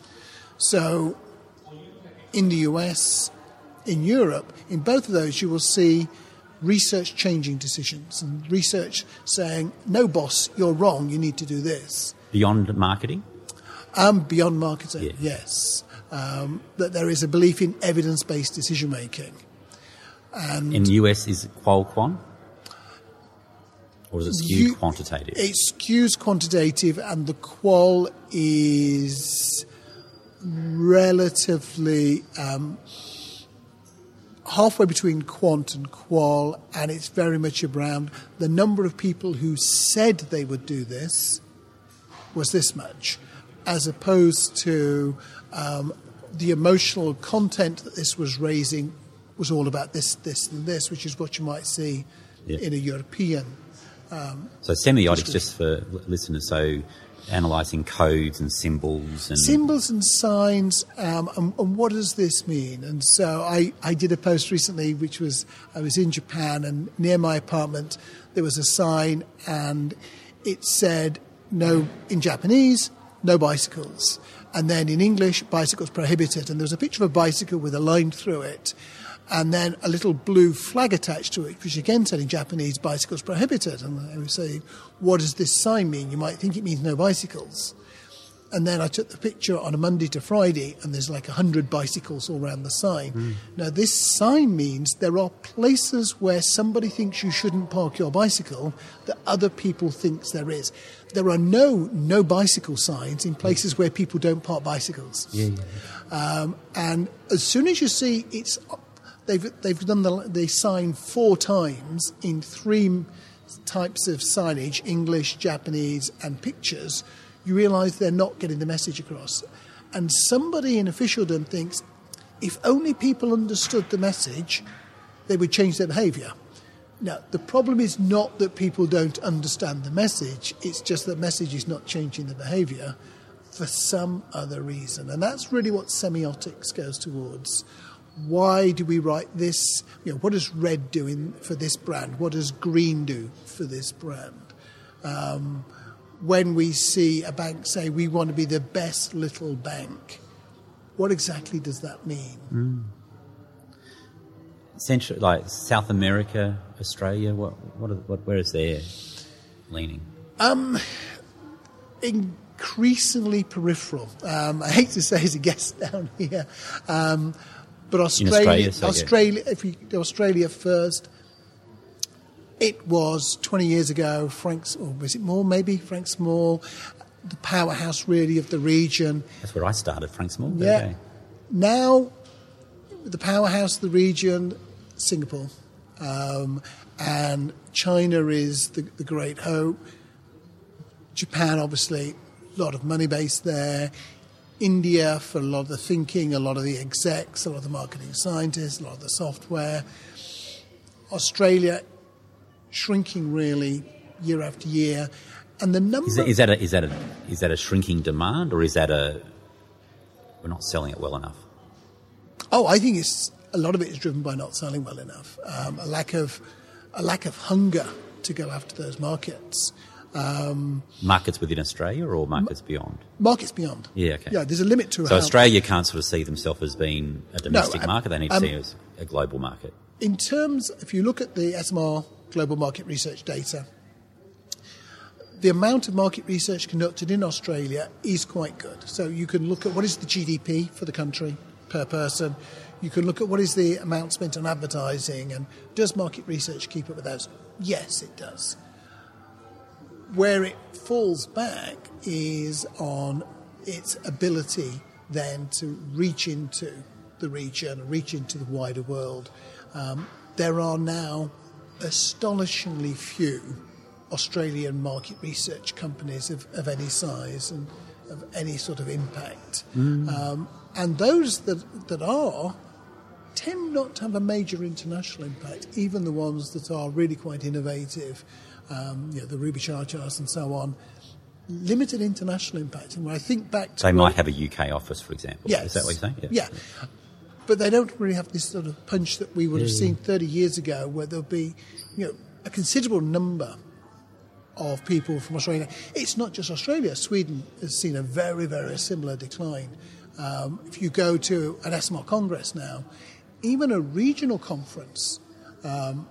So, in the US, in Europe, in both of those, you will see research changing decisions and research saying, no, boss, you're wrong, you need to do this. Beyond marketing? Um, beyond marketing, yeah. yes. Um, that there is a belief in evidence based decision making. And in the US, is it qual quant? Or is it skewed you, quantitative? It skews quantitative, and the qual is relatively um, halfway between quant and qual, and it's very much around the number of people who said they would do this was this much, as opposed to um, the emotional content that this was raising was all about this, this, and this, which is what you might see Yeah. in a European. So semiotics, just for listeners, so analysing codes and symbols and symbols and signs um, and, and what does this mean? And so I, I did a post recently which was i was in japan and near my apartment there was a sign and it said no in japanese no bicycles. And then in english bicycles prohibited. And there was a picture of a bicycle with a line through it and then a little blue flag attached to it, which again said in Japanese, bicycles prohibited. And I was saying, what does this sign mean? You might think it means no bicycles. And then I took the picture on a Monday to Friday, and there's like 100 bicycles all around the sign. Now, this sign means there are places where somebody thinks you shouldn't park your bicycle that other people thinks there is. There are no no bicycle signs in places where people don't park bicycles. Um, and as soon as you see it's, they've they've done the the sign four times in three types of signage: English, Japanese, and pictures. You realise they're not getting the message across, and somebody in officialdom thinks, if only people understood the message, they would change their behaviour. Now, the problem is not that people don't understand the message, it's just that message is not changing the behaviour for some other reason. And that's really what semiotics goes towards. Why do we write this? You know, what does red do in, for this brand? What does green do for this brand? Um, when we see a bank say, we want to be the best little bank, what exactly does that mean? Central, like South America, Australia. What, what, are, what where is their leaning? increasingly peripheral. Um, I hate to say as a guest down here, um, but Australia, Australia, so. Australia, if we Australia first, it was 20 years ago. Frank's, or was it more? Maybe Frank Small, the powerhouse really of the region. That's where I started, Frank Small. Yeah. Now, the powerhouse of the region, Singapore, um, and China is the, the great hope. Japan, obviously, a lot of money based there. India for a lot of the thinking, a lot of the execs, a lot of the marketing scientists, a lot of the software. Australia shrinking really year after year, and the number Is that, is that a is that a is that a shrinking demand or is that a we're not selling it well enough? Oh, I think it's a lot of it is driven by not selling well enough, um, a lack of a lack of hunger to go after those markets. Um, Markets within Australia or markets beyond? markets beyond. Yeah, okay. Yeah, there's a limit to So Australia can't sort of see themselves as being a domestic um, market. They need to um, see it as a global market. In terms, if you look at the ESOMAR global market research data, the amount of market research conducted in Australia is quite good. So you can look at what is the GDP for the country per person. You can look at what is the amount spent on advertising and does market research keep up with those? Yes, it does. Where it falls back is on its ability then to reach into the region, reach into the wider world. Um, there are now astonishingly few Australian market research companies of, of any size and of any sort of impact. Um, and those that, that are tend not to have a major international impact, even the ones that are really quite innovative, um, you know, the Ruby Cha Chas and so on. Limited international impact. And when I think back to They might have a UK office, for example. Yes. Is that what you're saying? Yeah. But they don't really have this sort of punch that we would have seen 30 years ago, where there'll be, you know, a considerable number of people from Australia. It's not just Australia. Sweden has seen a very, very similar decline. Um, if you go to an ESOMAR Congress now, even a regional conference, um,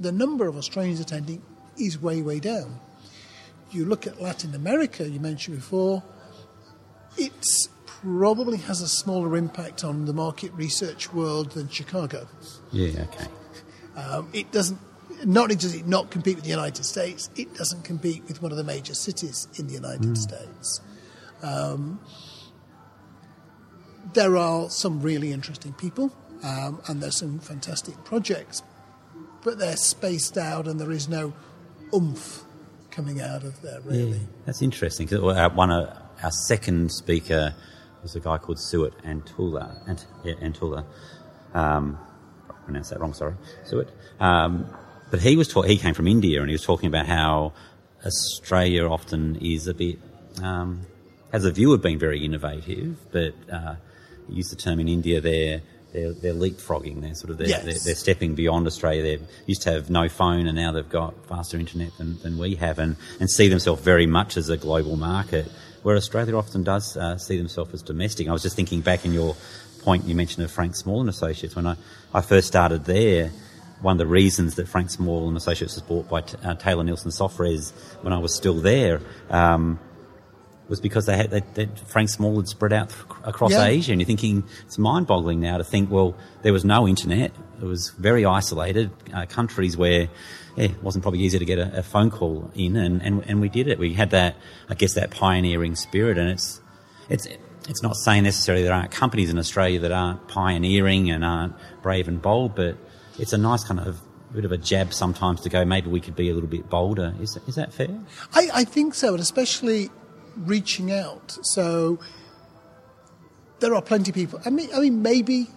the number of Australians attending is way, way down. You look at Latin America, you mentioned before, it probably has a smaller impact on the market research world than Chicago. Yeah, okay. Um, it doesn't. Not only does it not compete with the United States, it doesn't compete with one of the major cities in the United States. Um, there are some really interesting people. um, and there's some fantastic projects, but they're spaced out and there is no oomph coming out of there, really. Yeah, that's interesting. Cause uh, one of our second speaker was a guy called Suet Antula. Ant, yeah, Antula. Um, I pronounced that wrong, sorry. Suet. Um, but he was ta- he came from India and he was talking about how Australia often is a bit um, has a view of being very innovative, but uh, he used the term in India they're they're, they're leapfrogging. They're sort of they're, Yes. they're, they're stepping beyond Australia. They used to have no phone, and now they've got faster internet than, than we have, and, and see themselves very much as a global market. Where Australia often does uh, see themselves as domestic. I was just thinking back in your point you mentioned of Frank Small and Associates when I, I first started there. One of the reasons that Frank Small and Associates was bought by T- uh, Taylor Nelson Sofres when I was still there um, was because they had they, they, Frank Small had spread out across Yeah. Asia, and you're thinking it's mind-boggling now to think, well, there was no internet. It was very isolated uh, countries where yeah, it wasn't probably easy to get a, a phone call in, and, and and we did it. We had that, I guess, that pioneering spirit, and it's it's it's not saying necessarily there aren't companies in Australia that aren't pioneering and aren't brave and bold, but it's a nice kind of bit of a jab sometimes to go. Maybe we could be a little bit bolder. Is is that fair? I, I think so, and especially reaching out. So there are plenty of people. I mean, I mean, maybe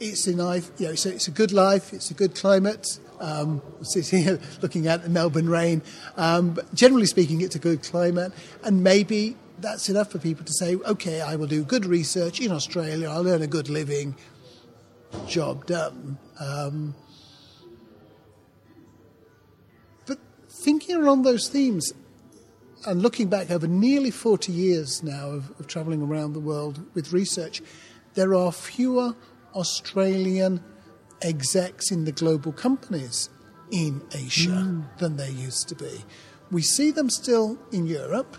it's a you know, it's a, good life, it's a good climate. Um, here looking at the Melbourne rain. Um, but generally speaking, it's a good climate, and maybe that's enough for people to say, okay, I will do good research in Australia. I'll earn a good living. Job done. Um, but thinking along those themes, and looking back over nearly 40 years now of, of travelling around the world with research, there are fewer Australian execs in the global companies in Asia than there used to be. We see them still in Europe,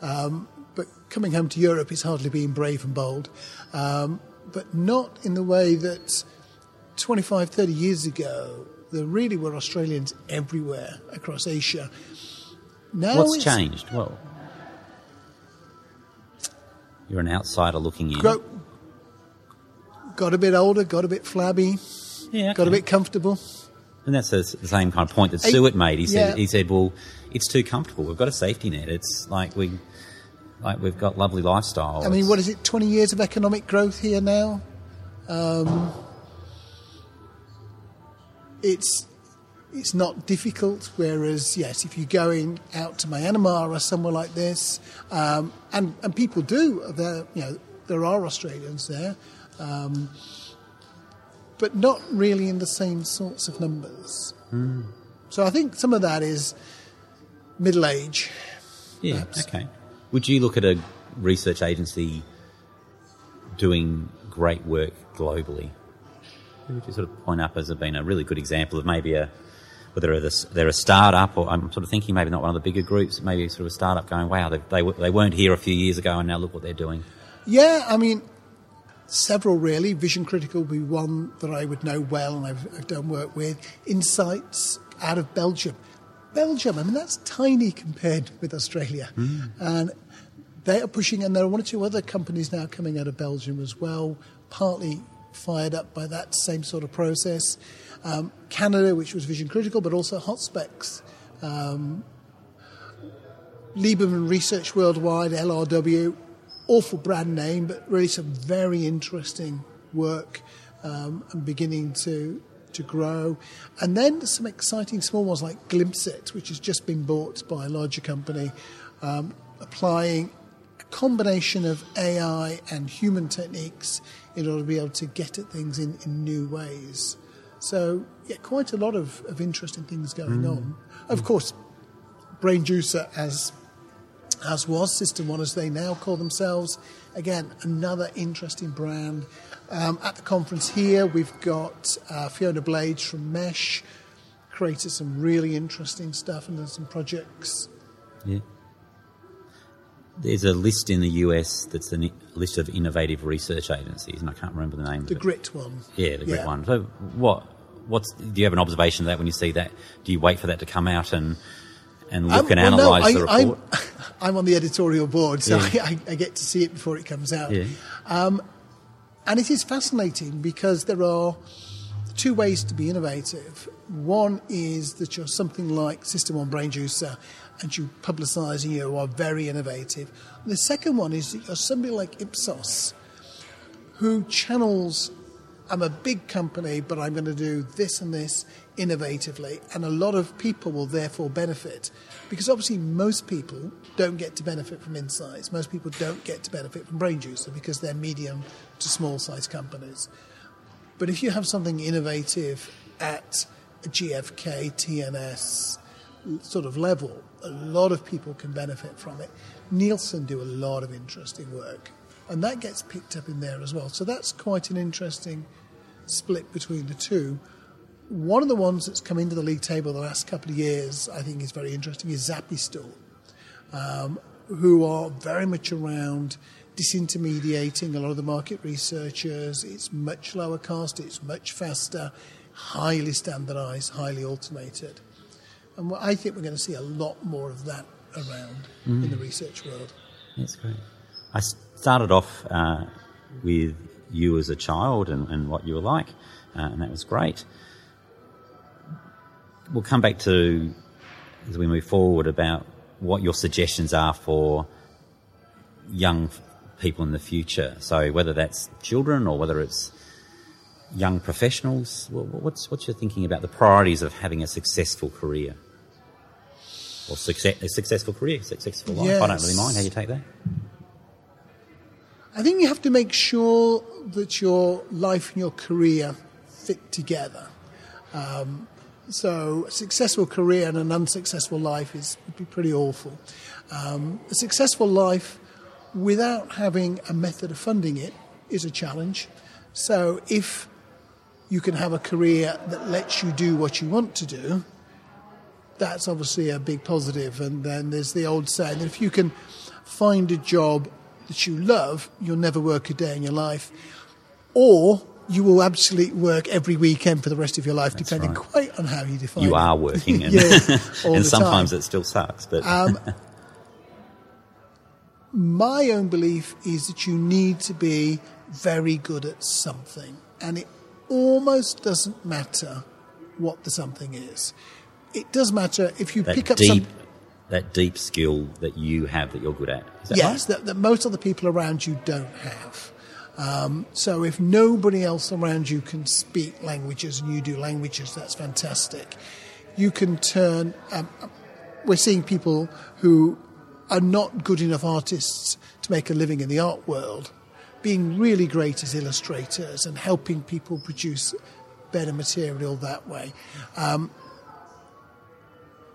um, but coming home to Europe is hardly being brave and bold, um, but not in the way that 25, 30 years ago, there really were Australians everywhere across Asia. Now What's it's- changed? Well, you're an outsider looking in. Gro- got a bit older, got a bit flabby, yeah, got a bit comfortable. And that's the the same kind of point that Stewart made. He said, yeah. he said, well, it's too comfortable. We've got a safety net. It's like we, like we've got lovely lifestyle. I mean, It's- what is it, 20 years of economic growth here now? Um, it's it's not difficult. Whereas, yes, if you're going out to Myanmar or somewhere like this, um, and and people do, there you know there are Australians there, um, but not really in the same sorts of numbers. So I think some of that is middle age. Yeah, perhaps. okay. Would you look at a research agency doing great work globally? Who would you sort of point up as being a really good example of maybe a whether they're a, startup or I'm sort of thinking maybe not one of the bigger groups, maybe sort of a startup going, wow, they, they, they weren't here a few years ago and now look what they're doing. Yeah, I mean, several really. Vision Critical would be one that I would know well and I've, I've done work with. InSites out of Belgium. Belgium, I mean, that's tiny compared with Australia. Hmm. And they are pushing, and there are one or two other companies now coming out of Belgium as well, partly fired up by that same sort of process. Um, Canada, which was Vision Critical, but also Hotspex. Um, Lieberman Research Worldwide, LRW, awful brand name, but really some very interesting work um, and beginning to to grow. And then some exciting small ones like Glimpset, which has just been bought by a larger company, um, applying a combination of AI and human techniques in order to be able to get at things in, in new ways. So, yeah, quite a lot of, of interesting things going on. Of course, BrainJuicer as as was System One, as they now call themselves. Again, another interesting brand. Um, at the conference here, we've got uh, Fiona Blades from Mesh, created some really interesting stuff and there's some projects. Yeah. There's a list in the US that's a list of innovative research agencies, and I can't remember the name The of it. Grit one. Yeah, the Grit one. So, what? What's? Do you have an observation of that when you see that? Do you wait for that to come out and and look Um, and well, no, analyse the I- report? I'm, I'm on the editorial board, so Yeah. I, I, get to see it before it comes out. yeah. and it is fascinating because there are two ways to be innovative. One is that you're something like System One BrainJuicer and you publicise and you are very innovative. And the second one is that you're somebody like Ipsos who channels I'm a big company, but I'm going to do this and this innovatively, and a lot of people will therefore benefit. Because obviously, most people don't get to benefit from InSites. Most people don't get to benefit from BrainJuicer because they're medium to small size companies. But if you have something innovative at a GFK, TNS sort of level, a lot of people can benefit from it. Nielsen do a lot of interesting work and that gets picked up in there as well. So that's quite an interesting split between the two. One of the ones that's come into the league table the last couple of years, I think, is very interesting, is Zappistore, um, who are very much around disintermediating a lot of the market researchers. It's much lower cost, it's much faster, highly standardized, highly automated. And I think we're going to see a lot more of that around mm. in the research world. That's great. I started off uh, with you as a child and, and what you were like, uh, and that was great. We'll come back to, as we move forward, about what your suggestions are for young people in the future. So whether that's children or whether it's young professionals, what's what's your thinking about the priorities of having a successful career or success, a successful career, successful life? Yes. I don't really mind how you take that. I think you have to make sure that your life and your career fit together. Um, so, a successful career and an unsuccessful life is would be pretty awful. Um, a successful life without having a method of funding it is a challenge. So, if you can have a career that lets you do what you want to do, that's obviously a big positive. And then there's the old saying that if you can find a job that you love, you'll never work a day in your life. Or you will absolutely work every weekend for the rest of your life, That's depending right. quite on how you define you it. are working, and, yeah, and sometimes time. it still sucks. But um, my own belief is that you need to be very good at something, and it almost doesn't matter what the something is. It does matter if you that pick up deep, some that deep skill that you have that you're good at. That yes, right? that, that, most of the people around you don't have. Um, so if nobody else around you can speak languages and you do languages, that's fantastic. You can turn. Um, we're seeing people who are not good enough artists to make a living in the art world, being really great as illustrators and helping people produce better material that way. Um,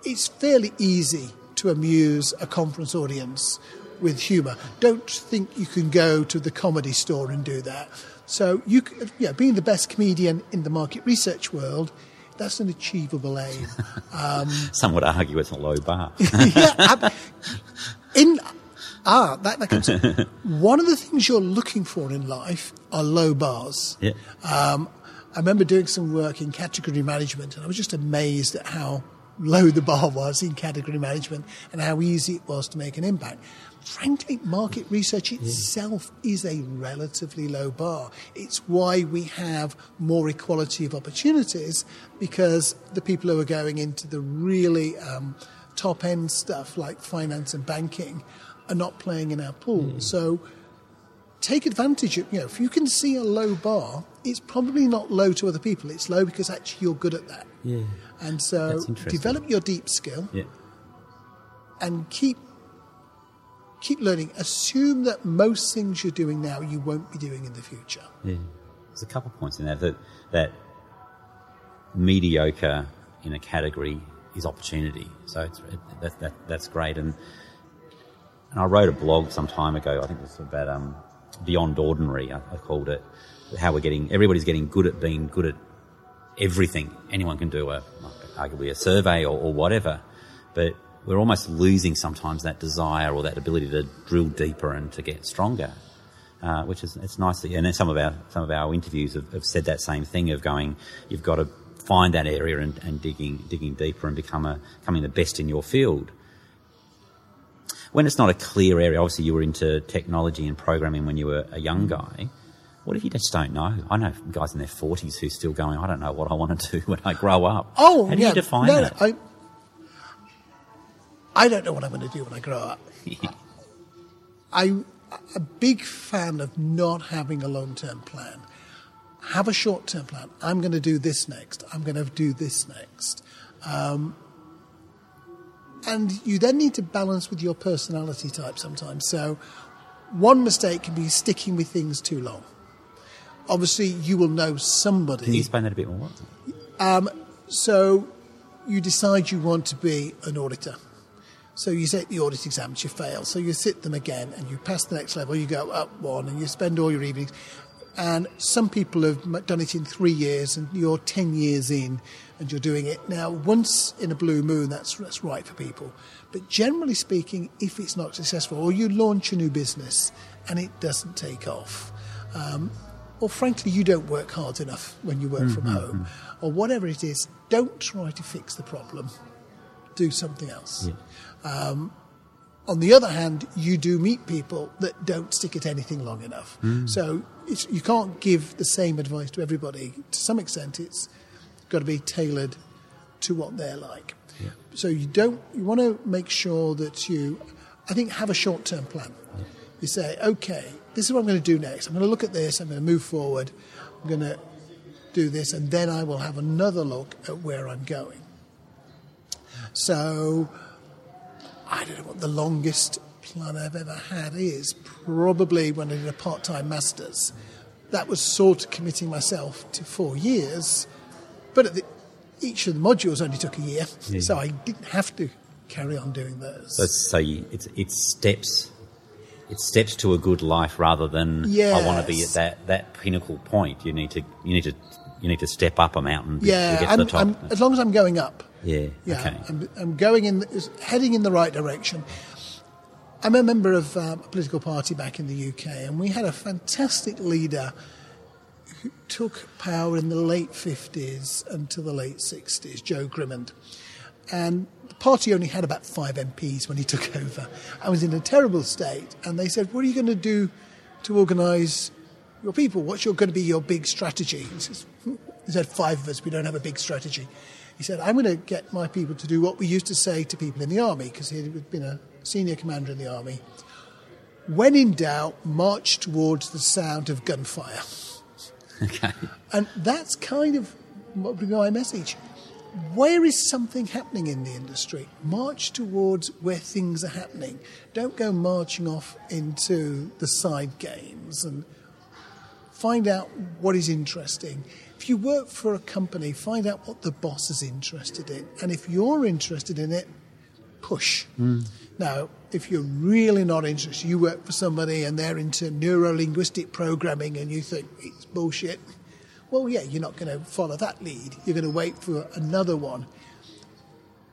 it's fairly easy to amuse a conference audience with humour. Don't think you can go to the comedy store and do that. So, you, yeah, being the best comedian in the market research world, that's an achievable aim. Um, Some would argue it's a low bar. yeah, in ah, that, that comes. one of the things you're looking for in life are low bars. Yeah. Um, I remember doing some work in category management, and I was just amazed at how low the bar was in category management and how easy it was to make an impact. Frankly, market research itself yeah. is a relatively low bar. It's why we have more equality of opportunities because the people who are going into the really um, top end stuff like finance and banking are not playing in our pool. Mm. So take advantage of, you know, if you can see a low bar, it's probably not low to other people. It's low because actually you're good at that. Yeah. And so develop your deep skill yeah. and keep keep learning. Assume that most things you're doing now you won't be doing in the future. Yeah. There's a couple of points in there that that mediocre in a category is opportunity. So it, that, that, that's great. And and I wrote a blog some time ago. I think it was about um, beyond ordinary. I, I called it how we're getting everybody's getting good at being good at everything. Anyone can do a, arguably a survey or, or whatever, but we're almost losing sometimes that desire or that ability to drill deeper and to get stronger. Uh, which is it's nice, to, and some of our some of our interviews have, have, said that same thing of going, you've got to find that area and, and digging digging deeper and become a, becoming the best in your field. When it's not a clear area, obviously you were into technology and programming when you were a young guy. What if you just don't know? I know guys in their 40s who's still going, I don't know what I want to do when I grow up. Oh, How do yeah. you define no, that? I, I don't know what I'm going to do when I grow up. I'm a big fan of not having a long term plan. Have a short term plan. I'm going to do this next. I'm going to do this next. Um, and you then need to balance with your personality type sometimes. So, one mistake can be sticking with things too long. Obviously, you will know somebody. Can you explain that a bit more? So you decide you want to be an auditor. So you take the audit exams, you fail. So you sit them again and you pass the next level, you go up one and you spend all your evenings. And some people have done it in three years and you're 10 years in and you're doing it. Now, once in a blue moon, that's, that's right for people. But generally speaking, if it's not successful or you launch a new business and it doesn't take off, um, or frankly, you don't work hard enough when you work from home, or whatever it is, don't try to fix the problem. Do something else. Um, on the other hand, you do meet people that don't stick at anything long enough. So it's, you can't give the same advice to everybody. To some extent, it's got to be tailored to what they're like. So you don't. You want to make sure that you, I think, have a short-term plan. You say, okay, this is what I'm going to do next. I'm going to look at this. I'm going to move forward. I'm going to do this, and then I will have another look at where I'm going. So I don't know what the longest plan I've ever had is. Probably when I did a part time master's. That was sort of committing myself to four years, but at the, each of the modules only took a year, so I didn't have to carry on doing those. So, so you, it's, it's steps. It's steps to a good life rather than I want to be at that, that pinnacle point. You need to you need to you need to step up a mountain to get to the top. I'm, as long as I'm going up. yeah. Yeah, Okay. I'm, I'm going in, heading in the right direction. I'm a member of um, a political party back in the UK, and we had a fantastic leader who took power in the late 50s until the late 60s, Jo Grimond. And party only had about five MPs when he took over. I was in a terrible state, and they said, What are you going to do to organise your people? What's your, going to be your big strategy? He says, "Hmm." He said, Five of us, we don't have a big strategy. He said, I'm going to get my people to do what we used to say to people in the army, because he had been a senior commander in the army. When in doubt, march towards the sound of gunfire. Okay. And that's kind of what would be my message. Where is something happening in the industry? March towards where things are happening. Don't go marching off into the side games and find out what is interesting. If you work for a company, find out what the boss is interested in. And if you're interested in it, push. Hmm. Now, if you're really not interested, you work for somebody and they're into neuro linguistic programming and you think it's bullshit, well, yeah, you're not going to follow that lead. You're going to wait for another one.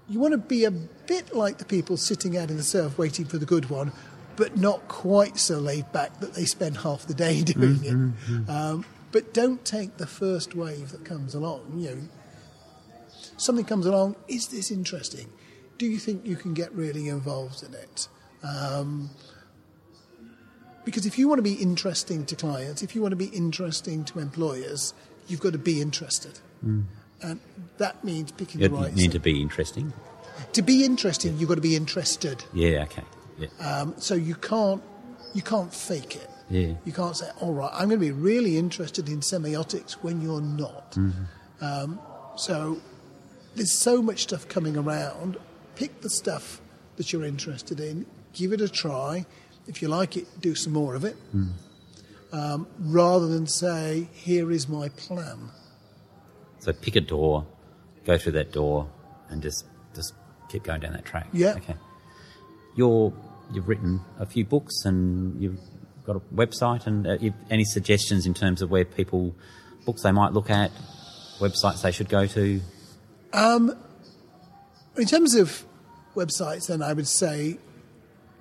You want to be a bit like the people sitting out in the surf waiting for the good one, but not quite so laid back that they spend half the day doing it. Um, but don't take the first wave that comes along. You know, something comes along. Is this interesting? Do you think you can get really involved in it? Um, because if you want to be interesting to clients, if you want to be interesting to employers, you've got to be interested. And that means picking You the right You need to be interesting. to be interesting, you've got to be interested. Yeah. Okay. Yeah. Um, so you can't you can't fake it. Yeah. You can't say, "All right, I'm going to be really interested in semiotics" when you're not. Um, so there's so much stuff coming around. Pick the stuff that you're interested in. Give it a try. If you like it, do some more of it. Um, rather than say, "Here is my plan." So pick a door, go through that door, and just just keep going down that track. Yeah. Okay. You're you've written a few books and you've got a website. And uh, any suggestions in terms of where people books they might look at, websites they should go to? Um, In terms of websites, then I would say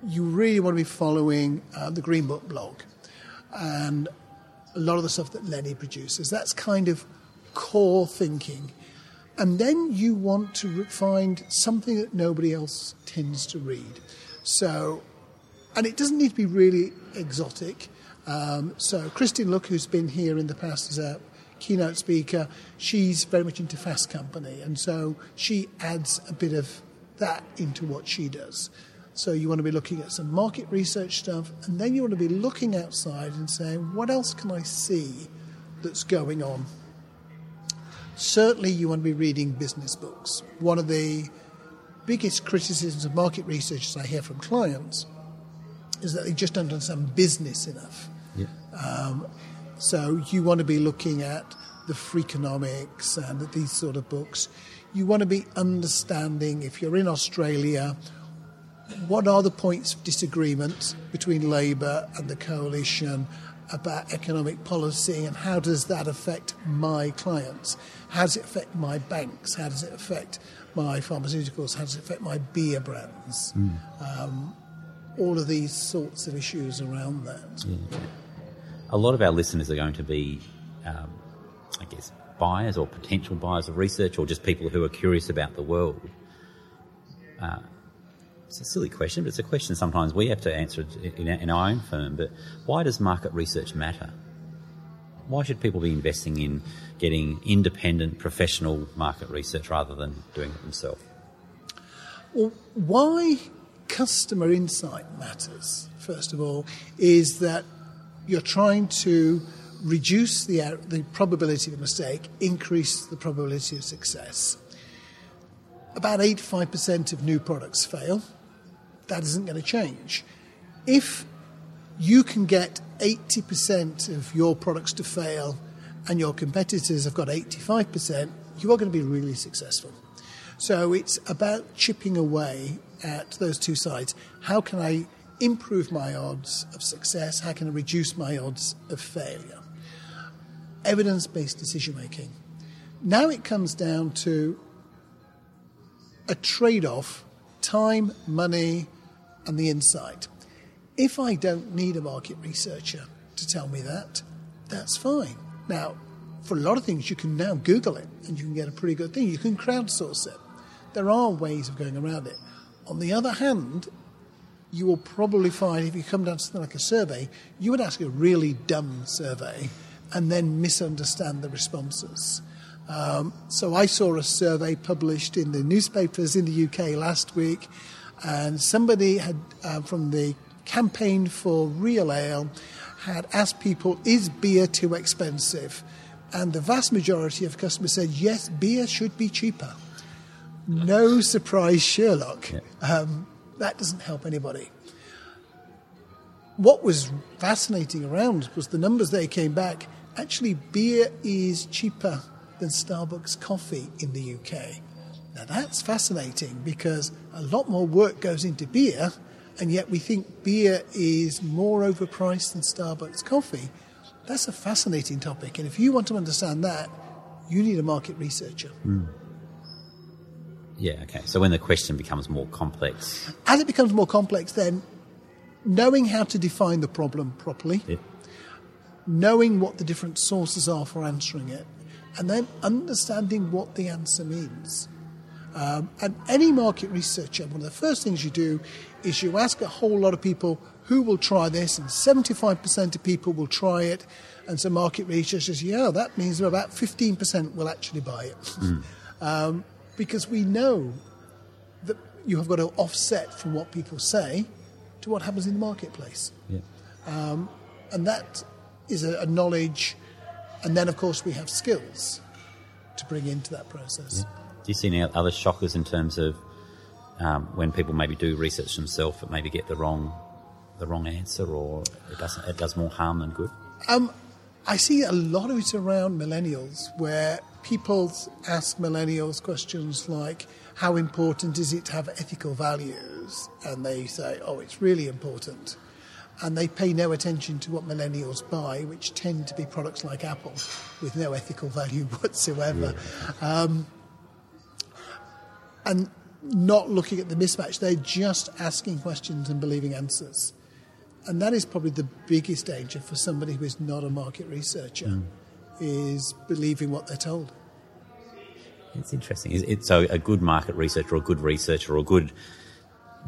you really want to be following uh, the GreenBook blog and a lot of the stuff that Lenny produces. That's kind of core thinking. And then you want to find something that nobody else tends to read. So, and it doesn't need to be really exotic. Um, so Kristin Luck, who's been here in the past as a keynote speaker, she's very much into Fast Company, and so she adds a bit of that into what she does. So you want to be looking at some market research stuff, and then you want to be looking outside and saying, what else can I see that's going on? Certainly, you want to be reading business books. One of the biggest criticisms of market researchers I hear from clients is that they just don't understand business enough. Yeah. Um, so you want to be looking at the Freakonomics and these sort of books. You want to be understanding, if you're in Australia, what are the points of disagreement between Labour and the coalition about economic policy and how does that affect my clients? How does it affect my banks? How does it affect my pharmaceuticals? How does it affect my beer brands? Um, all of these sorts of issues around that. A lot of our listeners are going to be, um, I guess, buyers or potential buyers of research or just people who are curious about the world. Uh, it's a silly question, but it's a question sometimes we have to answer in our, own firm. But why does market research matter? Why should people be investing in getting independent, professional market research rather than doing it themselves? Well, why customer insight matters, first of all, is that you're trying to reduce the, uh, the probability of a mistake, increase the probability of success. About 85% of new products fail. That isn't going to change. If you can get 80% of your products to fail and your competitors have got 85%, you are going to be really successful. So it's about chipping away at those two sides. How can I improve my odds of success? How can I reduce my odds of failure? Evidence based decision making. Now it comes down to a trade off time, money, and the insight. If I don't need a market researcher to tell me that, that's fine. Now, for a lot of things, you can now Google it and you can get a pretty good thing. You can crowdsource it. There are ways of going around it. On the other hand, you will probably find if you come down to something like a survey, you would ask a really dumb survey and then misunderstand the responses. Um, so I saw a survey published in the newspapers in the UK last week, and somebody had uh, from the campaign for real ale had asked people, "Is beer too expensive?" And the vast majority of customers said, "Yes, beer should be cheaper." No surprise, Sherlock. Um, that doesn't help anybody. What was fascinating around was the numbers they came back. Actually, beer is cheaper than Starbucks coffee in the UK. Now that's fascinating because a lot more work goes into beer, and yet we think beer is more overpriced than Starbucks coffee. That's a fascinating topic, and if you want to understand that, you need a market researcher. Hmm. Yeah, okay. So when the question becomes more complex, As it becomes more complex, then knowing how to define the problem properly, yeah, knowing what the different sources are for answering it, and then understanding what the answer means. Um, and any market researcher, one of the first things you do is you ask a whole lot of people who will try this, and 75% of people will try it. And so market research says, yeah, that means about 15% will actually buy it. Um, because we know that you have got to offset from what people say to what happens in the marketplace. yeah. And that is a, a knowledge. And then, of course, we have skills to bring into that process. Do you see any other shockers in terms of um, when people maybe do research themselves but maybe get the wrong the wrong answer or it doesn't it does more harm than good? Um, I see a lot of it around millennials where people ask millennials questions like, How important is it to have ethical values? And they say, Oh, it's really important. And they pay no attention to what millennials buy, which tend to be products like Apple with no ethical value whatsoever. Um, and not looking at the mismatch, they're just asking questions and believing answers. And that is probably the biggest danger for somebody who is not a market researcher, hmm. is believing what they're told. It's interesting. It, so a good market researcher or a good researcher or a good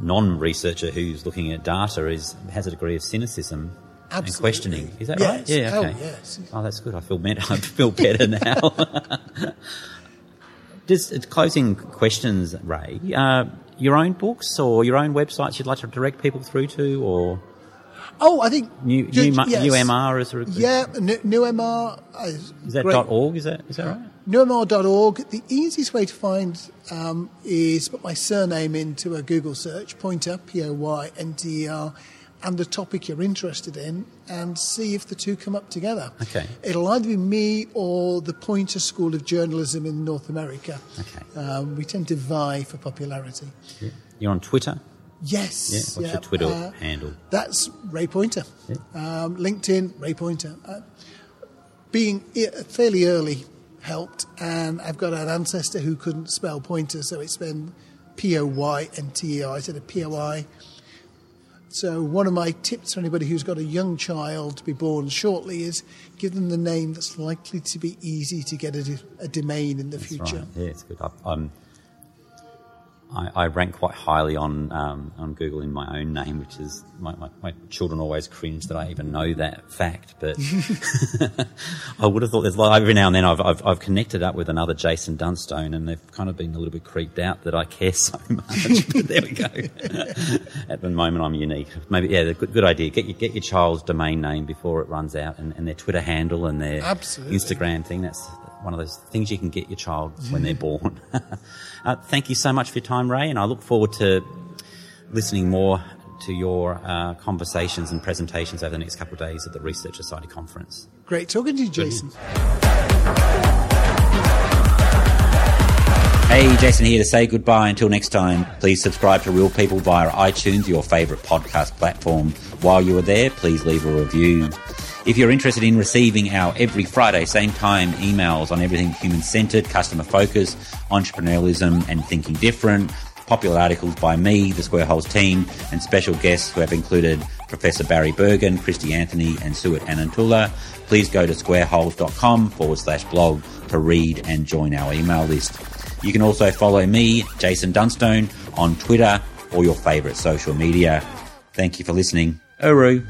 non-researcher who's looking at data is has a degree of cynicism and questioning. Is that Yes. right? Yeah. Oh, yes. Oh, that's good. I feel better. I feel better now. Just uh, closing questions, Ray. Uh, your own books or your own websites you'd like to direct people through to, or Oh, I think new, new, yes. UMR is, a, Yeah, N- NewMR. Is, is that dot .org? Is that is that right? NewMR.org. The easiest way to find um, is put my surname into a Google search, Poynter, P O Y N T E R, and the topic you're interested in, and see if the two come up together. Okay. It'll either be me or the Poynter School of Journalism in North America. Okay. Um, we tend to vie for popularity. You're on Twitter. Yes. Yeah. What's yeah, your Twitter uh, handle? That's Ray Poynter. Um, LinkedIn, Ray Poynter. Uh, being i- fairly early helped, and I've got an ancestor who couldn't spell pointer, so it's been P O Y N T E R instead of P O I. So, one of my tips for anybody who's got a young child to be born shortly is give them the name that's likely to be easy to get a domain in the That's future. right. Yeah, it's good. I, um, I, I rank quite highly on um, on Google in my own name, which is my, my, my children always cringe that I even know that fact. But I would have thought there's like every now and then I've, I've I've connected up with another Jason Dunstone, and they've kind of been a little bit creeped out that I care so much. but there we go. At the moment, I'm unique. Maybe yeah, the good, good idea. Get your get your child's domain name before it runs out, and, and their Twitter handle and their Absolutely. Instagram thing. That's one of those things you can get your child when they're born. uh, thank you so much for your time, Ray, and I look forward to listening more to your uh, conversations and presentations over the next couple of days at the Research Society conference. Great talking to you, Jason. Hey, Jason here to say goodbye until next time. Please subscribe to Real People via iTunes, your favourite podcast platform. While you are there, please leave a review. If you're interested in receiving our every Friday, same time emails on everything human centred, customer focused, entrepreneurialism, and thinking different, popular articles by me, the Square Holes team, and special guests who have included Professor Barry Bergen, Christy Anthony, and Suet Anantula, please go to squareholes.com forward slash blog to read and join our email list. You can also follow me, Jason Dunstone, on Twitter or your favourite social media. Thank you for listening. Uru.